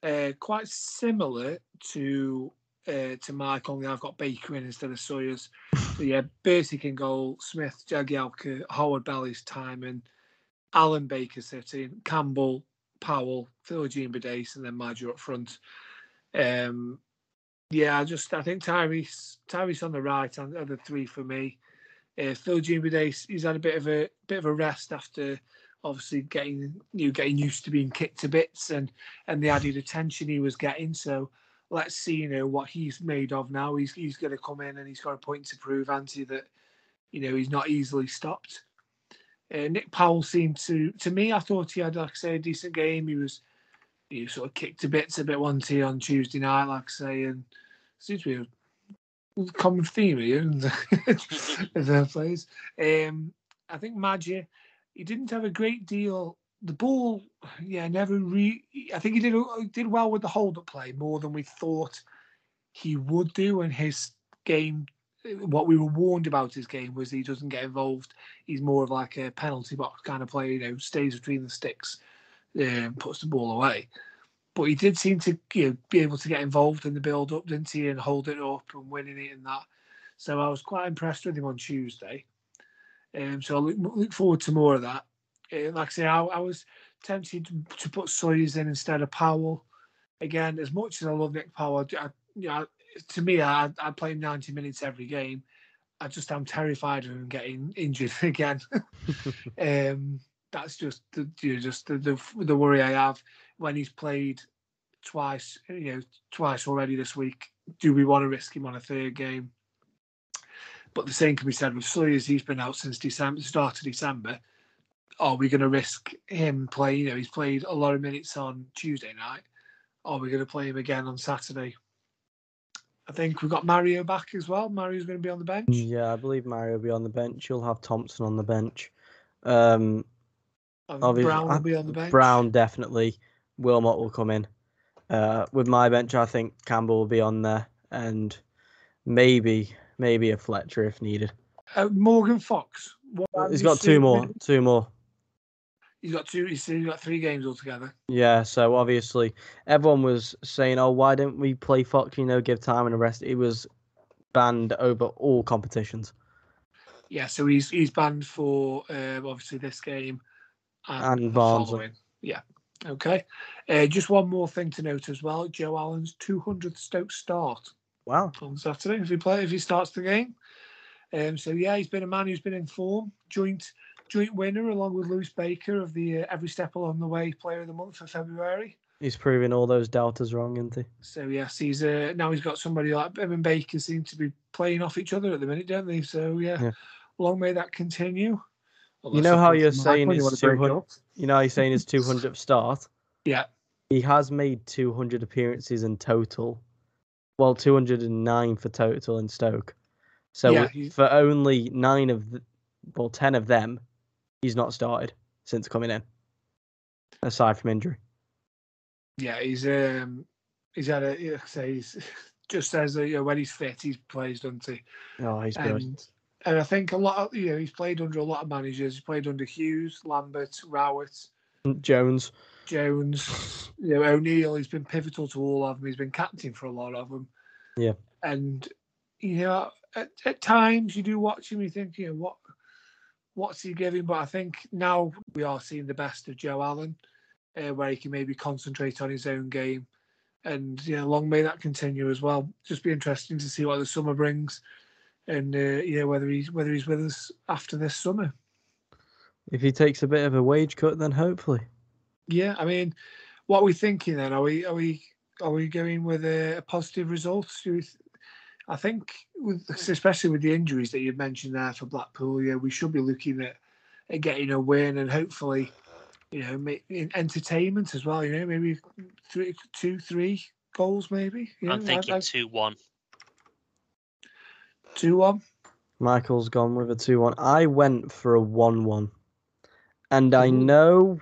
Uh, quite similar to uh, to Mike, only I've got Baker in instead of Sawyers. So yeah, Bursik in goal, Smith, Jagielka, Harwood Bellis, Tymon, Allen Baker sitting, Campbell, Powell, Philogene Bidace, and then Maja up front. Um, yeah, I just I think Tyrese Tyrese on the right and the three for me. Uh, Philogene Bidace, he's had a bit of a bit of a rest after obviously getting you getting used to being kicked to bits and and the added attention he was getting. So let's see, you know, what he's made of now. He's he's going to come in and he's got a point to prove, Anti, that you know he's not easily stopped. Uh, Nick Powell seemed to to me, I thought he had like I say a decent game. He was he sort of kicked to bits a bit one he on Tuesday night, like I say, and seems to be a common theme here in the, in the plays. Um, I think Maja, he didn't have a great deal. The ball, yeah, never re. I think he did did well with the hold up play more than we thought he would do. And his game, what we were warned about his game was he doesn't get involved. He's more of like a penalty box kind of player. You know, stays between the sticks, um, puts the ball away. But he did seem to you know, be able to get involved in the build up, didn't he, and hold it up and winning it and that. So I was quite impressed with him on Tuesday. Um, so I look, look forward to more of that. Uh, like I say, I, I was tempted to, to put Sawyers in instead of Powell. Again, as much as I love Nick Powell, I, you know, to me, I I play him 90 minutes every game. I just am terrified of him getting injured again. um, that's just the you know, just the, the the worry I have when he's played twice, you know, twice already this week. Do we want to risk him on a third game? But the same can be said with Sawyers. He's been out since December, start of December. Are we going to risk him playing? You know, he's played a lot of minutes on Tuesday night. Are we going to play him again on Saturday? I think we've got Mario back as well. Mario's going to be on the bench. Yeah, I believe Mario will be on the bench. You'll have Thompson on the bench. Um, obviously, Brown will be on the bench. Brown definitely. Wilmot will come in. Uh, with my bench, I think Campbell will be on there, and maybe maybe a Fletcher if needed. Uh, Morgan Fox. He's got two more. Two more. He's got two. He's got three games altogether. Yeah, so obviously everyone was saying, "Oh, why didn't we play Fox? You know, give time and a rest." It was banned over all competitions. Yeah, so he's he's banned for um, obviously this game and, And the Barnes. following. Yeah. Okay. Uh, just one more thing to note as well. Joe Allen's 200th Stoke start Wow. on Saturday if he play if he starts the game. Um, so yeah, he's been a man who's been in form. Joint joint winner along with Lewis Baker of the uh, Every Step Along the Way Player of the Month for February. He's proving all those doubters wrong, isn't he? So yes, he's uh, now he's got somebody like him and Baker seem to be playing off each other at the minute, don't they? So yeah, Yeah. long may that continue. You know how you're Unless, of course, saying Michael, you it's wanna break 200. You know, he's saying his 200th start. Yeah, He has made 200 appearances in total. Well, 209 for total in Stoke. So Yeah, he- for only nine of, the, well, 10 of them, he's not started since coming in, aside from injury. yeah, he's um he's had a like I say he's just says that you know, when he's fit he plays, doesn't he? Oh, he's good. And and I think a lot of you know he's played under a lot of managers. He's played under Hughes, Lambert, Rowett, Jones. Jones, you know O'Neill. He's been pivotal to all of them. He's been captain for a lot of them. Yeah. and you know at, at times you do watch him, you think you know what what's he giving, but I think now we are seeing the best of Joe Allen, uh, where he can maybe concentrate on his own game, and you know long may that continue as well. Just be interesting to see what the summer brings, and uh, you know whether he's whether he's with us after this summer. If he takes a bit of a wage cut, then hopefully. Yeah, I mean, what are we thinking then? Are we are we are we going with a, a positive result? Do we th- I think, with especially with the injuries that you've mentioned there for Blackpool, yeah, we should be looking at, at getting a win and hopefully, you know, in entertainment as well. You know, maybe three, two, three goals, maybe. You I'm know, I- thinking I- two one. two one. Michael's gone with a 2 1. I went for a 1 1. And I know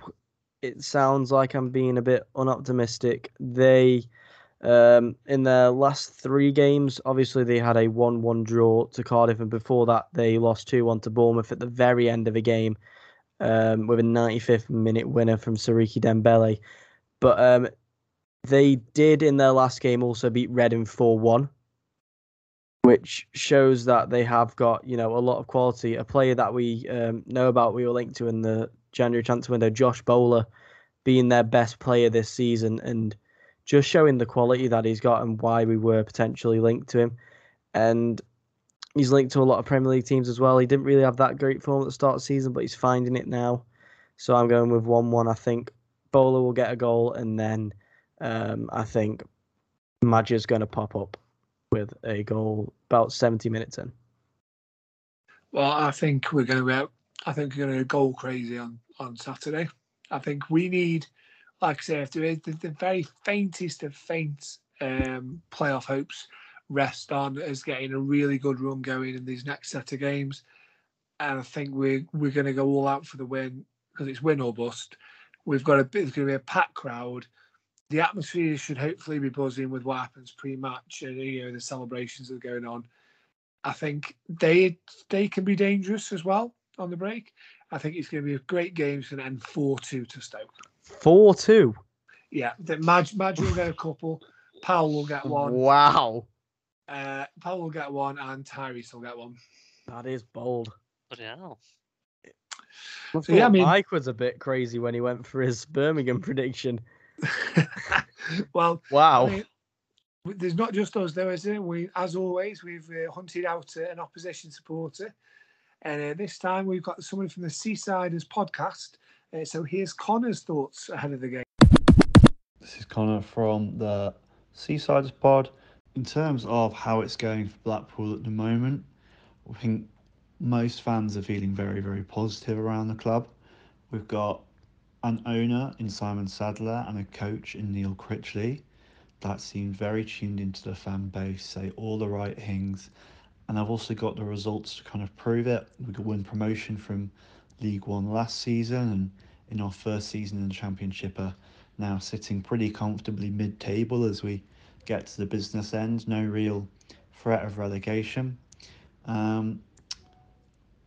it sounds like I'm being a bit unoptimistic. They, um, in their last three games, obviously they had a 1 1 draw to Cardiff, and before that they lost 2 1 to Bournemouth at the very end of a game um, with a 95th minute winner from Siriki Dembele. But um, they did in their last game also beat Reading 4 1 which shows that they have got you know a lot of quality. A player that we um, know about, we were linked to in the January transfer window, Josh Bowler, being their best player this season, and just showing the quality that he's got and why we were potentially linked to him. And he's linked to a lot of Premier League teams as well. He didn't really have that great form at the start of the season, but he's finding it now. So I'm going with one-one. I think Bowler will get a goal, and then um, I think Maja's going to pop up with a goal about 70 minutes in. Well, I think we're going to be. I think we're going to go crazy on on Saturday. I think we need, like I say, if there is the, the very faintest of faint um, playoff hopes, rest on us getting a really good run going in these next set of games. And I think we're we're going to go all out for the win because it's win or bust. We've got a bit. There's going to be a packed crowd. The atmosphere should hopefully be buzzing with what happens pre-match and you know the celebrations that are going on. I think they they can be dangerous as well on the break. I think it's going to be a great game. It's going to end four two to Stoke. 4 2. Yeah, the Madge, Madge will get a couple. Powell will get one. Wow. Uh, Powell will get one, and Tyrese will get one. That is bold. Bloody hell. I So, yeah, I mean- Mike was a bit crazy when he went for his Birmingham prediction. well, Wow. I mean, There's not just us, though, is there? We, as always, we've uh, hunted out uh, an opposition supporter, and uh, this time we've got someone from the Seasiders podcast. Uh, so here's Connor's thoughts ahead of the game. This is Connor from the Seasiders pod. In terms of how it's going for Blackpool at the moment, I think most fans are feeling very, very positive around the club. We've got an owner in Simon Sadler and a coach in Neil Critchley that seem very tuned into the fan base, say all the right things. And I've also got the results to kind of prove it. We could win promotion from League One last season, and in our first season in the Championship are now sitting pretty comfortably mid table as we get to the business end. No real threat of relegation. Um,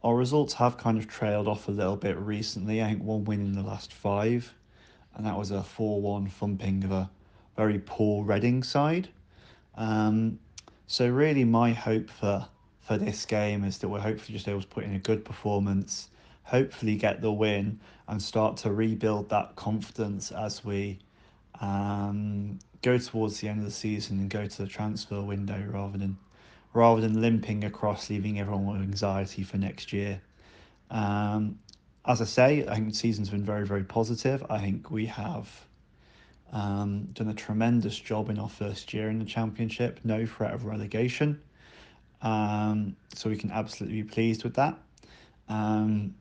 our results have kind of trailed off a little bit recently. I think one win in the last five, and that was a 4 1 thumping of a very poor Reading side. Um, so, really, my hope for, for this game is that we're hopefully just able to put in a good performance, hopefully get the win, and start to rebuild that confidence as we um, go towards the end of the season and go to the transfer window rather than rather than limping across, leaving everyone with anxiety for next year. Um, as I say, I think the season's been very, very positive. I think we have um, done a tremendous job in our first year in the championship. No threat of relegation, um, so we can absolutely be pleased with that. Um,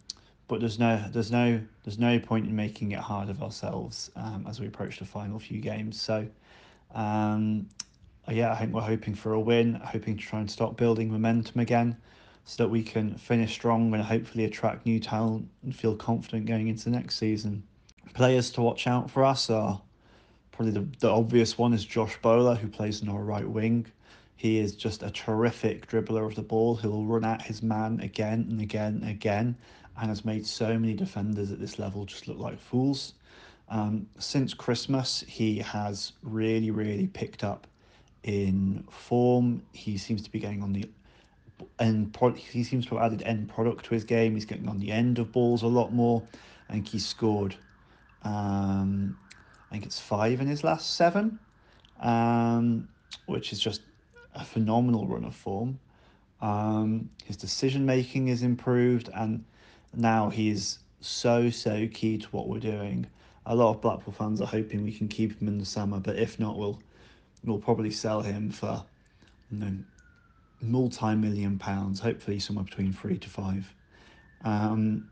but there's no, there's no, there's no point in making it hard of ourselves um, as we approach the final few games. So, um, yeah, I think we're hoping for a win, hoping to try and start building momentum again so that we can finish strong and hopefully attract new talent and feel confident going into next season. Players to watch out for us are probably the, the obvious one is Josh Bowler, who plays in our right wing. He is just a terrific dribbler of the ball who will run at his man again and again and again and has made so many defenders at this level just look like fools. Um, since Christmas, he has really, really picked up in form. He seems to be getting on the end product. He seems to have added end product to his game. He's getting on the end of balls a lot more. I think he scored. Um, I think it's five in his last seven, um, which is just a phenomenal run of form. Um, his decision making is improved, and now he's so so key to what we're doing. A lot of Blackpool fans are hoping we can keep him in the summer, but if not, we'll we'll probably sell him for you know, multi-million pounds, hopefully somewhere between three to five. Um,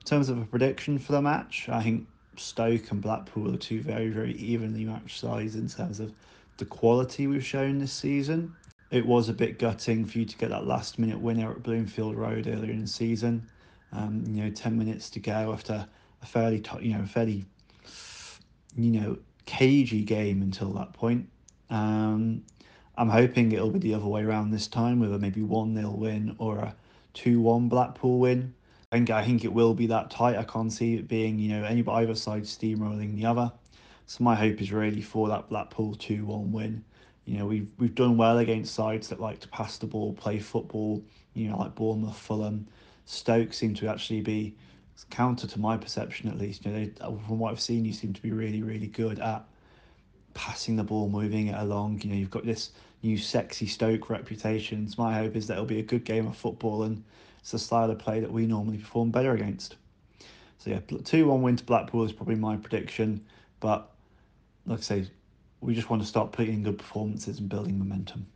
in terms of a prediction for the match, I think Stoke and Blackpool are two very, very evenly matched sides in terms of the quality we've shown this season. It was a bit gutting for you to get that last minute winner at Bloomfield Road earlier in the season. Um, you know, 10 minutes to go after a fairly, t- you know, fairly, you know, cagey game until that point. Um, I'm hoping it'll be the other way around this time with a maybe 1 0 win or a 2 1 Blackpool win. I think, I think it will be that tight. I can't see it being, you know, any either side steamrolling the other. So my hope is really for that Blackpool 2 1 win. You know, we've, we've done well against sides that like to pass the ball, play football, you know, like Bournemouth, Fulham. Stoke seem to actually be counter to my perception at least. You know, they, uh, from what I've seen, you seem to be really, really good at passing the ball, moving it along. You know, you've got this new sexy Stoke reputation. So my hope is that it'll be a good game of football and it's the style of play that we normally perform better against. So yeah, two one win to Blackpool is probably my prediction. But like I say, we just want to start putting in good performances and building momentum.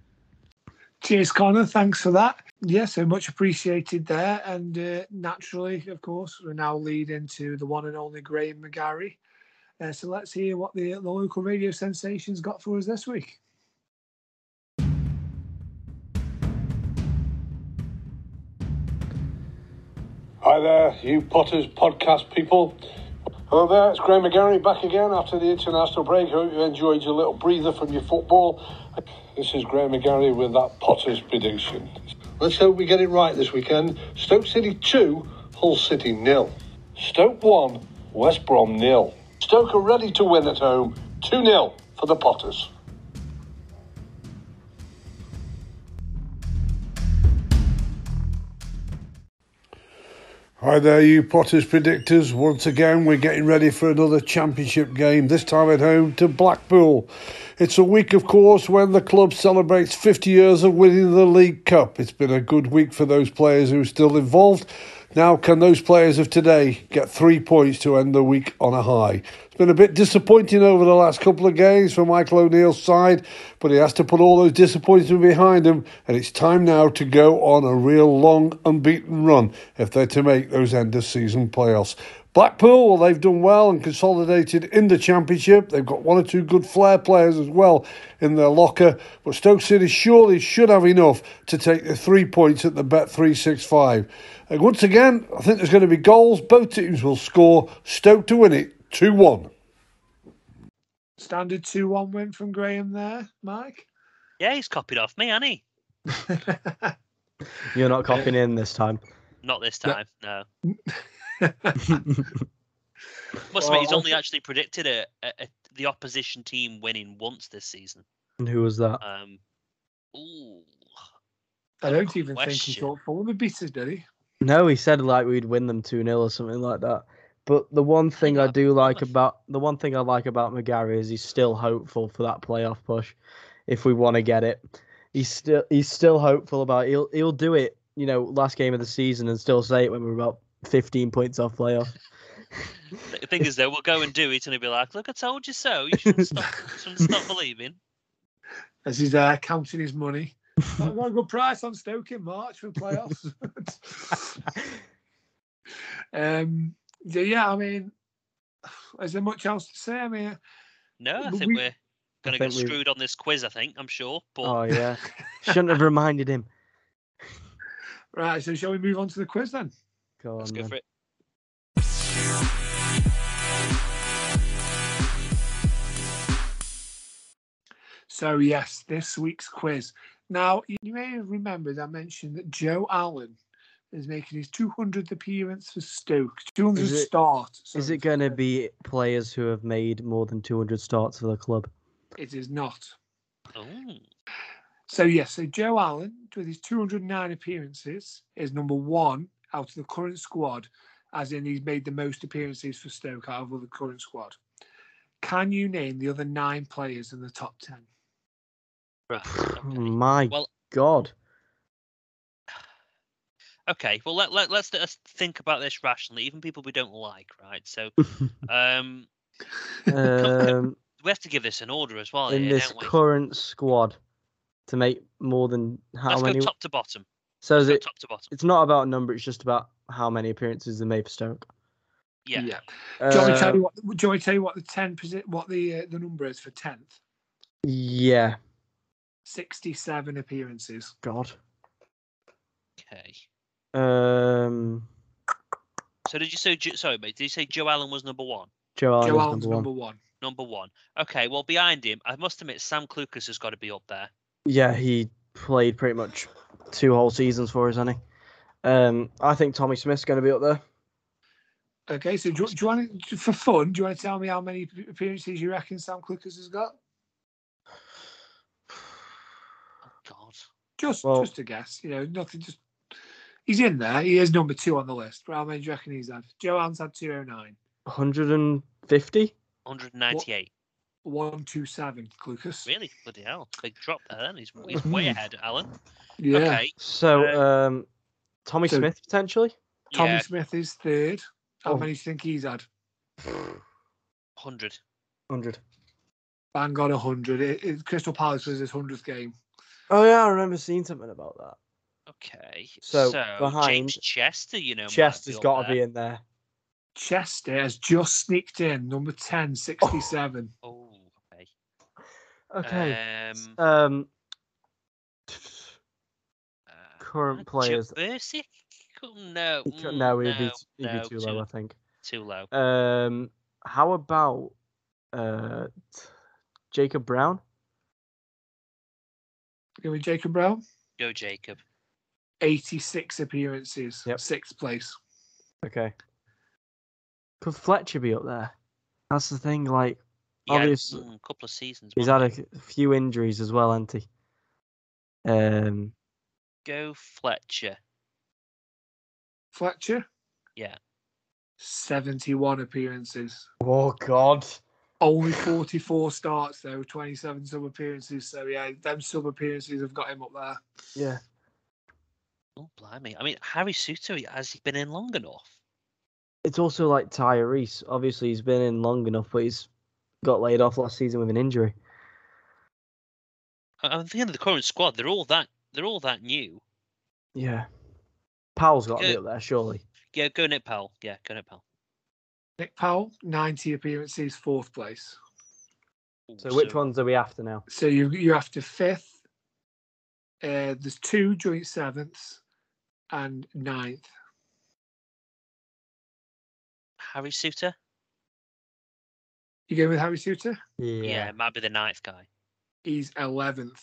Cheers, Connor. Thanks for that. Yeah, so much appreciated there. And uh, naturally, of course, we now lead into the one and only Graham McGarry. Uh, so let's hear what the, the local radio sensations got for us this week. Hi there, you Potters podcast people. Hello there, it's Graham McGarry back again after the international break. I Hope you enjoyed your little breather from your football. This is Graham McGarry with that Potters prediction. Let's hope we get it right this weekend. Stoke City 2, Hull City nil. Stoke 1, West Brom nil. Stoke are ready to win at home 2 0 for the Potters. Hi there, you Potters predictors. Once again, we're getting ready for another championship game, this time at home to Blackpool. It's a week, of course, when the club celebrates 50 years of winning the League Cup. It's been a good week for those players who are still involved. Now, can those players of today get three points to end the week on a high? It's been a bit disappointing over the last couple of games for Michael O'Neill's side, but he has to put all those disappointments behind him, and it's time now to go on a real long unbeaten run if they're to make those end of season playoffs. Blackpool, well, they've done well and consolidated in the Championship. They've got one or two good flair players as well in their locker. But Stoke City surely should have enough to take the three points at the Bet 365. And once again, I think there's going to be goals. Both teams will score. Stoke to win it 2 1. Standard 2 1 win from Graham there, Mike. Yeah, he's copied off me, hasn't he? You're not copying in this time. Not this time, no. Must admit, he's only actually predicted a, a, a, the opposition team winning once this season. And who was that? Um, ooh, I don't even think he question. thought Fulham would beat us, did he? No, he said like we'd win them 2 0 or something like that. But the one thing I on, do like what the f- about the one thing I like about McGarry is he's still hopeful for that playoff push if we want to get it. He's still he's still hopeful about it. he'll he'll do it, you know, last game of the season and still say it when we're about 15 points off playoff. The thing is, though, we'll go and do it, and he'll be like, "Look, I told you so. You shouldn't stop, shouldn't stop believing." As he's uh, counting his money. I got a good price on Stoke in March for the playoffs. um, yeah, yeah, I mean, is there much else to say? I mean, No, I think we- we, are going to think get we- screwed on this quiz. I think I'm sure, but Oh yeah. Shouldn't have reminded him. right, so shall we move on to the quiz then? Go let's on, go then. for it. So, yes, this week's quiz. Now, you you may have remembered I mentioned that Joe Allen is making his 200th appearance for Stoke. 200th Is it- start. Is it going to be players who have made more than 200 starts for the club? It is not. Oh, So, yes, so Joe Allen, with his 209 appearances, is number one out of the current squad, as in he's made the most appearances for Stoke out of the current squad. Can you name the other nine players in the top 10? right. Oh Okay. My Well, God. okay. Well, let, let let's let's think about this rationally. Even people we don't like, right? So, um, um, we have to give this an order as well. in here, this don't we? current squad to make more than how let's many? go top to bottom. So is Let's it? top to bottom. It's not about a number. It's just about how many appearances they made for Stoke. Yeah. Do you want to tell Uh, you what? Do you want me to tell you what the ten percent, what the uh, the number is for tenth? yeah. Sixty-seven appearances. God. Okay. Um, So did you say? Sorry, mate. Did you say Joe Allen was number one? Joe Allen Joe was Allen's number one. number one. Number one. Okay. Well, behind him, I must admit, Sam Clucas has got to be up there. Yeah, he played pretty much two whole seasons for us, hasn't he? Um, I think Tommy Smith's going to be up there. Okay, so do, do you want to, for fun? Do you want to tell me how many appearances you reckon Sam Clucas has got? Oh God. Just Well- just a guess. You know, nothing. Just he's in there. He is number two on the list. But how many do you reckon he's had? Joe Allen's had two oh nine. 150? 198. One two Lucas. Clucas. Really? Bloody hell. Big drop there. Then he's, he's way ahead, Allen. Yeah. Okay. So, Uh, um, Tommy so- Smith potentially? Tommy yeah. Smith is third. How Oh. many do you think he's had? 100. 100. Bang on hundred. It, it, Crystal Palace was his hundredth game. Oh, yeah, I remember seeing something about that. Okay. So, So, behind- James Chester, you know. Chester's got to be in there. Chester has just sneaked in, number 10, 67. Oh, okay. Okay. Um, Um, uh, current Joe players. Bursik? No. he could- mm, no, he'd, be, t- he'd no, be too low, I think. Too low. Um, how about uh, Jacob Brown? Give me Jacob Brown. Go, Jacob. 86 appearances, Yep. sixth place. Okay. Could Fletcher be up there? That's the thing. Like, He had, obviously, mm, a couple of seasons. he's had he? a, c- few injuries as well, hasn't he? Um, Go Fletcher. Fletcher, Yeah. 71 appearances. oh God. Only 44 starts though, 27 sub appearances. So yeah, them sub appearances have got him up there. Yeah. Oh, blimey. I mean, Harry Souttar, has he been in long enough? It's also like Tyrese. Obviously, he's been in long enough, but he's got laid off last season with an injury. I- I'm thinking of the current squad. They're all that. They're all that new. Yeah. Powell's got to be up there, surely. Yeah, go Nick Powell. Yeah, go Nick Powell. Nick Powell, 90 appearances, fourth place. Ooh, So which ones are we after now? So you you're after fifth. Uh, there's two joint sevenths and ninth. Harry Souttar. You going with Harry Souttar? Yeah. it might be the ninth guy. He's 11th.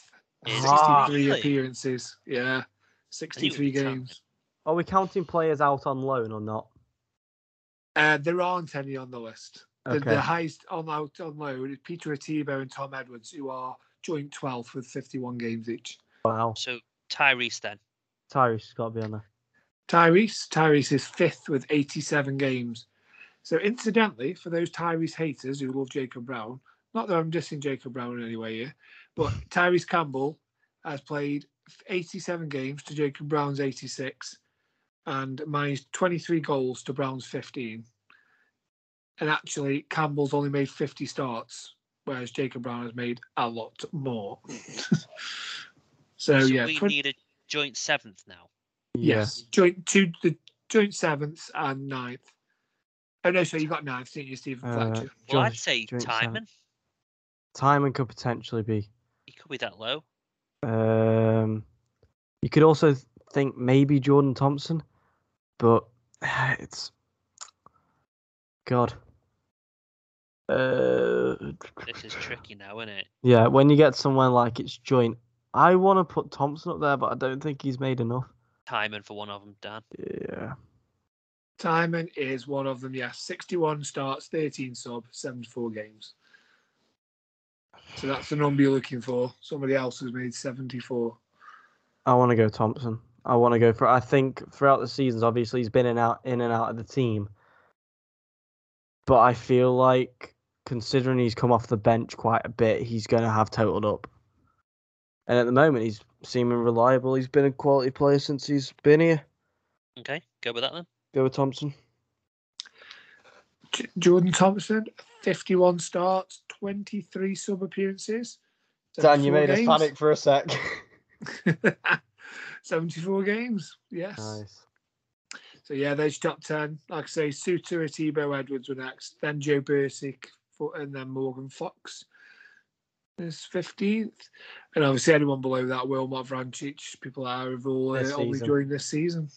Ah. 63 Really? appearances. Yeah. 63 be tough. games. Are we counting players out on loan or not? Uh, there aren't any on the list. The, Okay. the highest on out on loan is Peter Etebo and Tom Edwards, who are joint 12th with 51 games each. Wow. So Tyrese then. Tyrese has got to be on there. Tyrese, Tyrese is fifth with 87 games. So incidentally, for those Tyrese haters who love Jacob Brown, not that I'm dissing Jacob Brown in any way here, but Tyrese Campbell has played 87 games to Jacob Brown's 86 and managed 23 goals to Brown's 15. And actually, Campbell's only made 50 starts, whereas Jacob Brown has made a lot more. so, so yeah, we 20 need a joint seventh now. Yes, joint two, the joint seventh and ninth. Oh no, so you got ninth, didn't you, Stephen Uh, Fletcher? Well, I'd Joint- say Tymon. Tymon could potentially be. He could be that low. Um, you could also think maybe Jordan Thompson, but it's God. Uh, This is tricky now, isn't it? yeah, when you get somewhere like it's joint, I want to put Thompson up there, but I don't think he's made enough. Tymon for one of them, Dan. Yeah, Tymon is one of them. Yes, sixty-one starts, thirteen sub, seventy-four games. So that's the number you're looking for. Somebody else has made seventy-four. I want to go Thompson. I want to go for. I think throughout the seasons, obviously he's been in out in and out of the team, but I feel like considering he's come off the bench quite a bit, he's going to have totaled up. And at the moment, he's seeming reliable. He's been a quality player since he's been here. Okay, go with that then. Go with Thompson. J- Jordan Thompson, fifty-one starts, twenty-three sub appearances. Dan, you 74 made us panic for a sec. 74 games, yes. nice. So yeah, there's your top ten. Like I say, Souttar, Etebo, Edwards were next. Then Joe Bursik, fo- and then Morgan Fox is fifteenth. And obviously anyone below that, Wilmot Vrancic, people are have all uh, This only season. joined this season.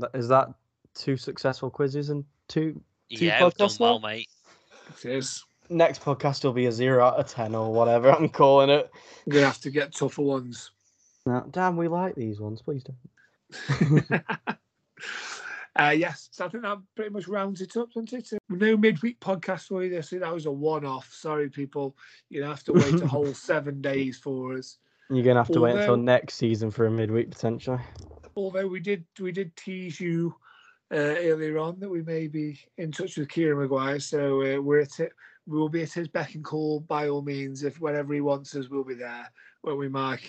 That- Is that two successful quizzes and two? Two yeah, we've done well, now? mate. It is. Next podcast will be a zero out of ten or whatever I'm calling it. We're gonna have to get tougher ones. No, Dan, we like these ones. Please don't. Uh, yes, so I think that pretty much rounds it up, doesn't it? No midweek podcast for you this week. That was a one-off. Sorry, people. You have to wait a whole seven days for us. You're gonna have to wait until next season for a midweek potentially. Although we did we did tease you uh, earlier on that we may be in touch with Kieran Maguire, so uh, we're at it. We will be at his beck and call by all means. If whenever he wants us, we'll be there. Won't we, Mike?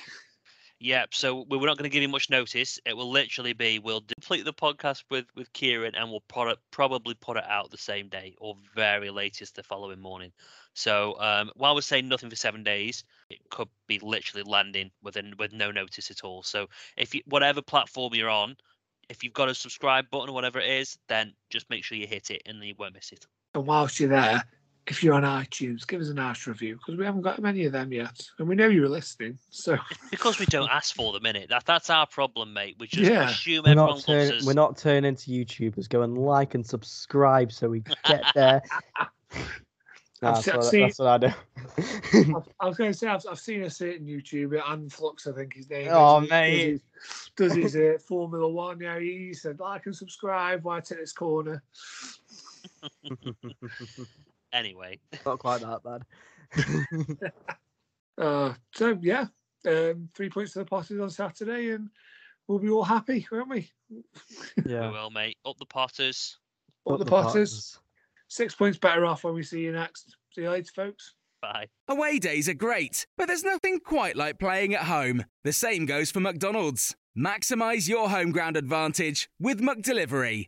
Yep. So we- we're not going to give you much notice. It will literally be we'll complete the podcast with with Kieran, and we'll pro- probably put it out the same day or very latest the following morning. So um, while we're saying nothing for seven days, it could be literally landing within with no notice at all. So if you whatever platform you're on, if you've got a subscribe button or whatever it is, then just make sure you hit it, and then you won't miss it. And whilst you're there, if you're on iTunes, give us a nice review because we haven't got many of them yet, and we know you were listening. So It's because we don't ask for them in it. That that's our problem, mate. We just Yeah. assume We're everyone not, loves us. we're not turning into YouTubers. Go and like and subscribe so we get there. Nah, I've that's, se- what, seen- that's what I do. I was going to say I've, I've seen a certain YouTuber, Anflux, I think his name. is, Oh, who mate. does his, does his uh, Formula One. Yeah, he said like and subscribe. Why take this corner? Anyway, not quite that bad. Uh, so yeah, um, three points to the Potters on Saturday, and we'll be all happy, won't we? yeah, we yeah. will, mate. Up the Potters. Up the Potters. Six points better off when we see you next. See you later, folks. Bye. Away days are great, but there's nothing quite like playing at home. The same goes for McDonald's. Maximize your home ground advantage with McDelivery.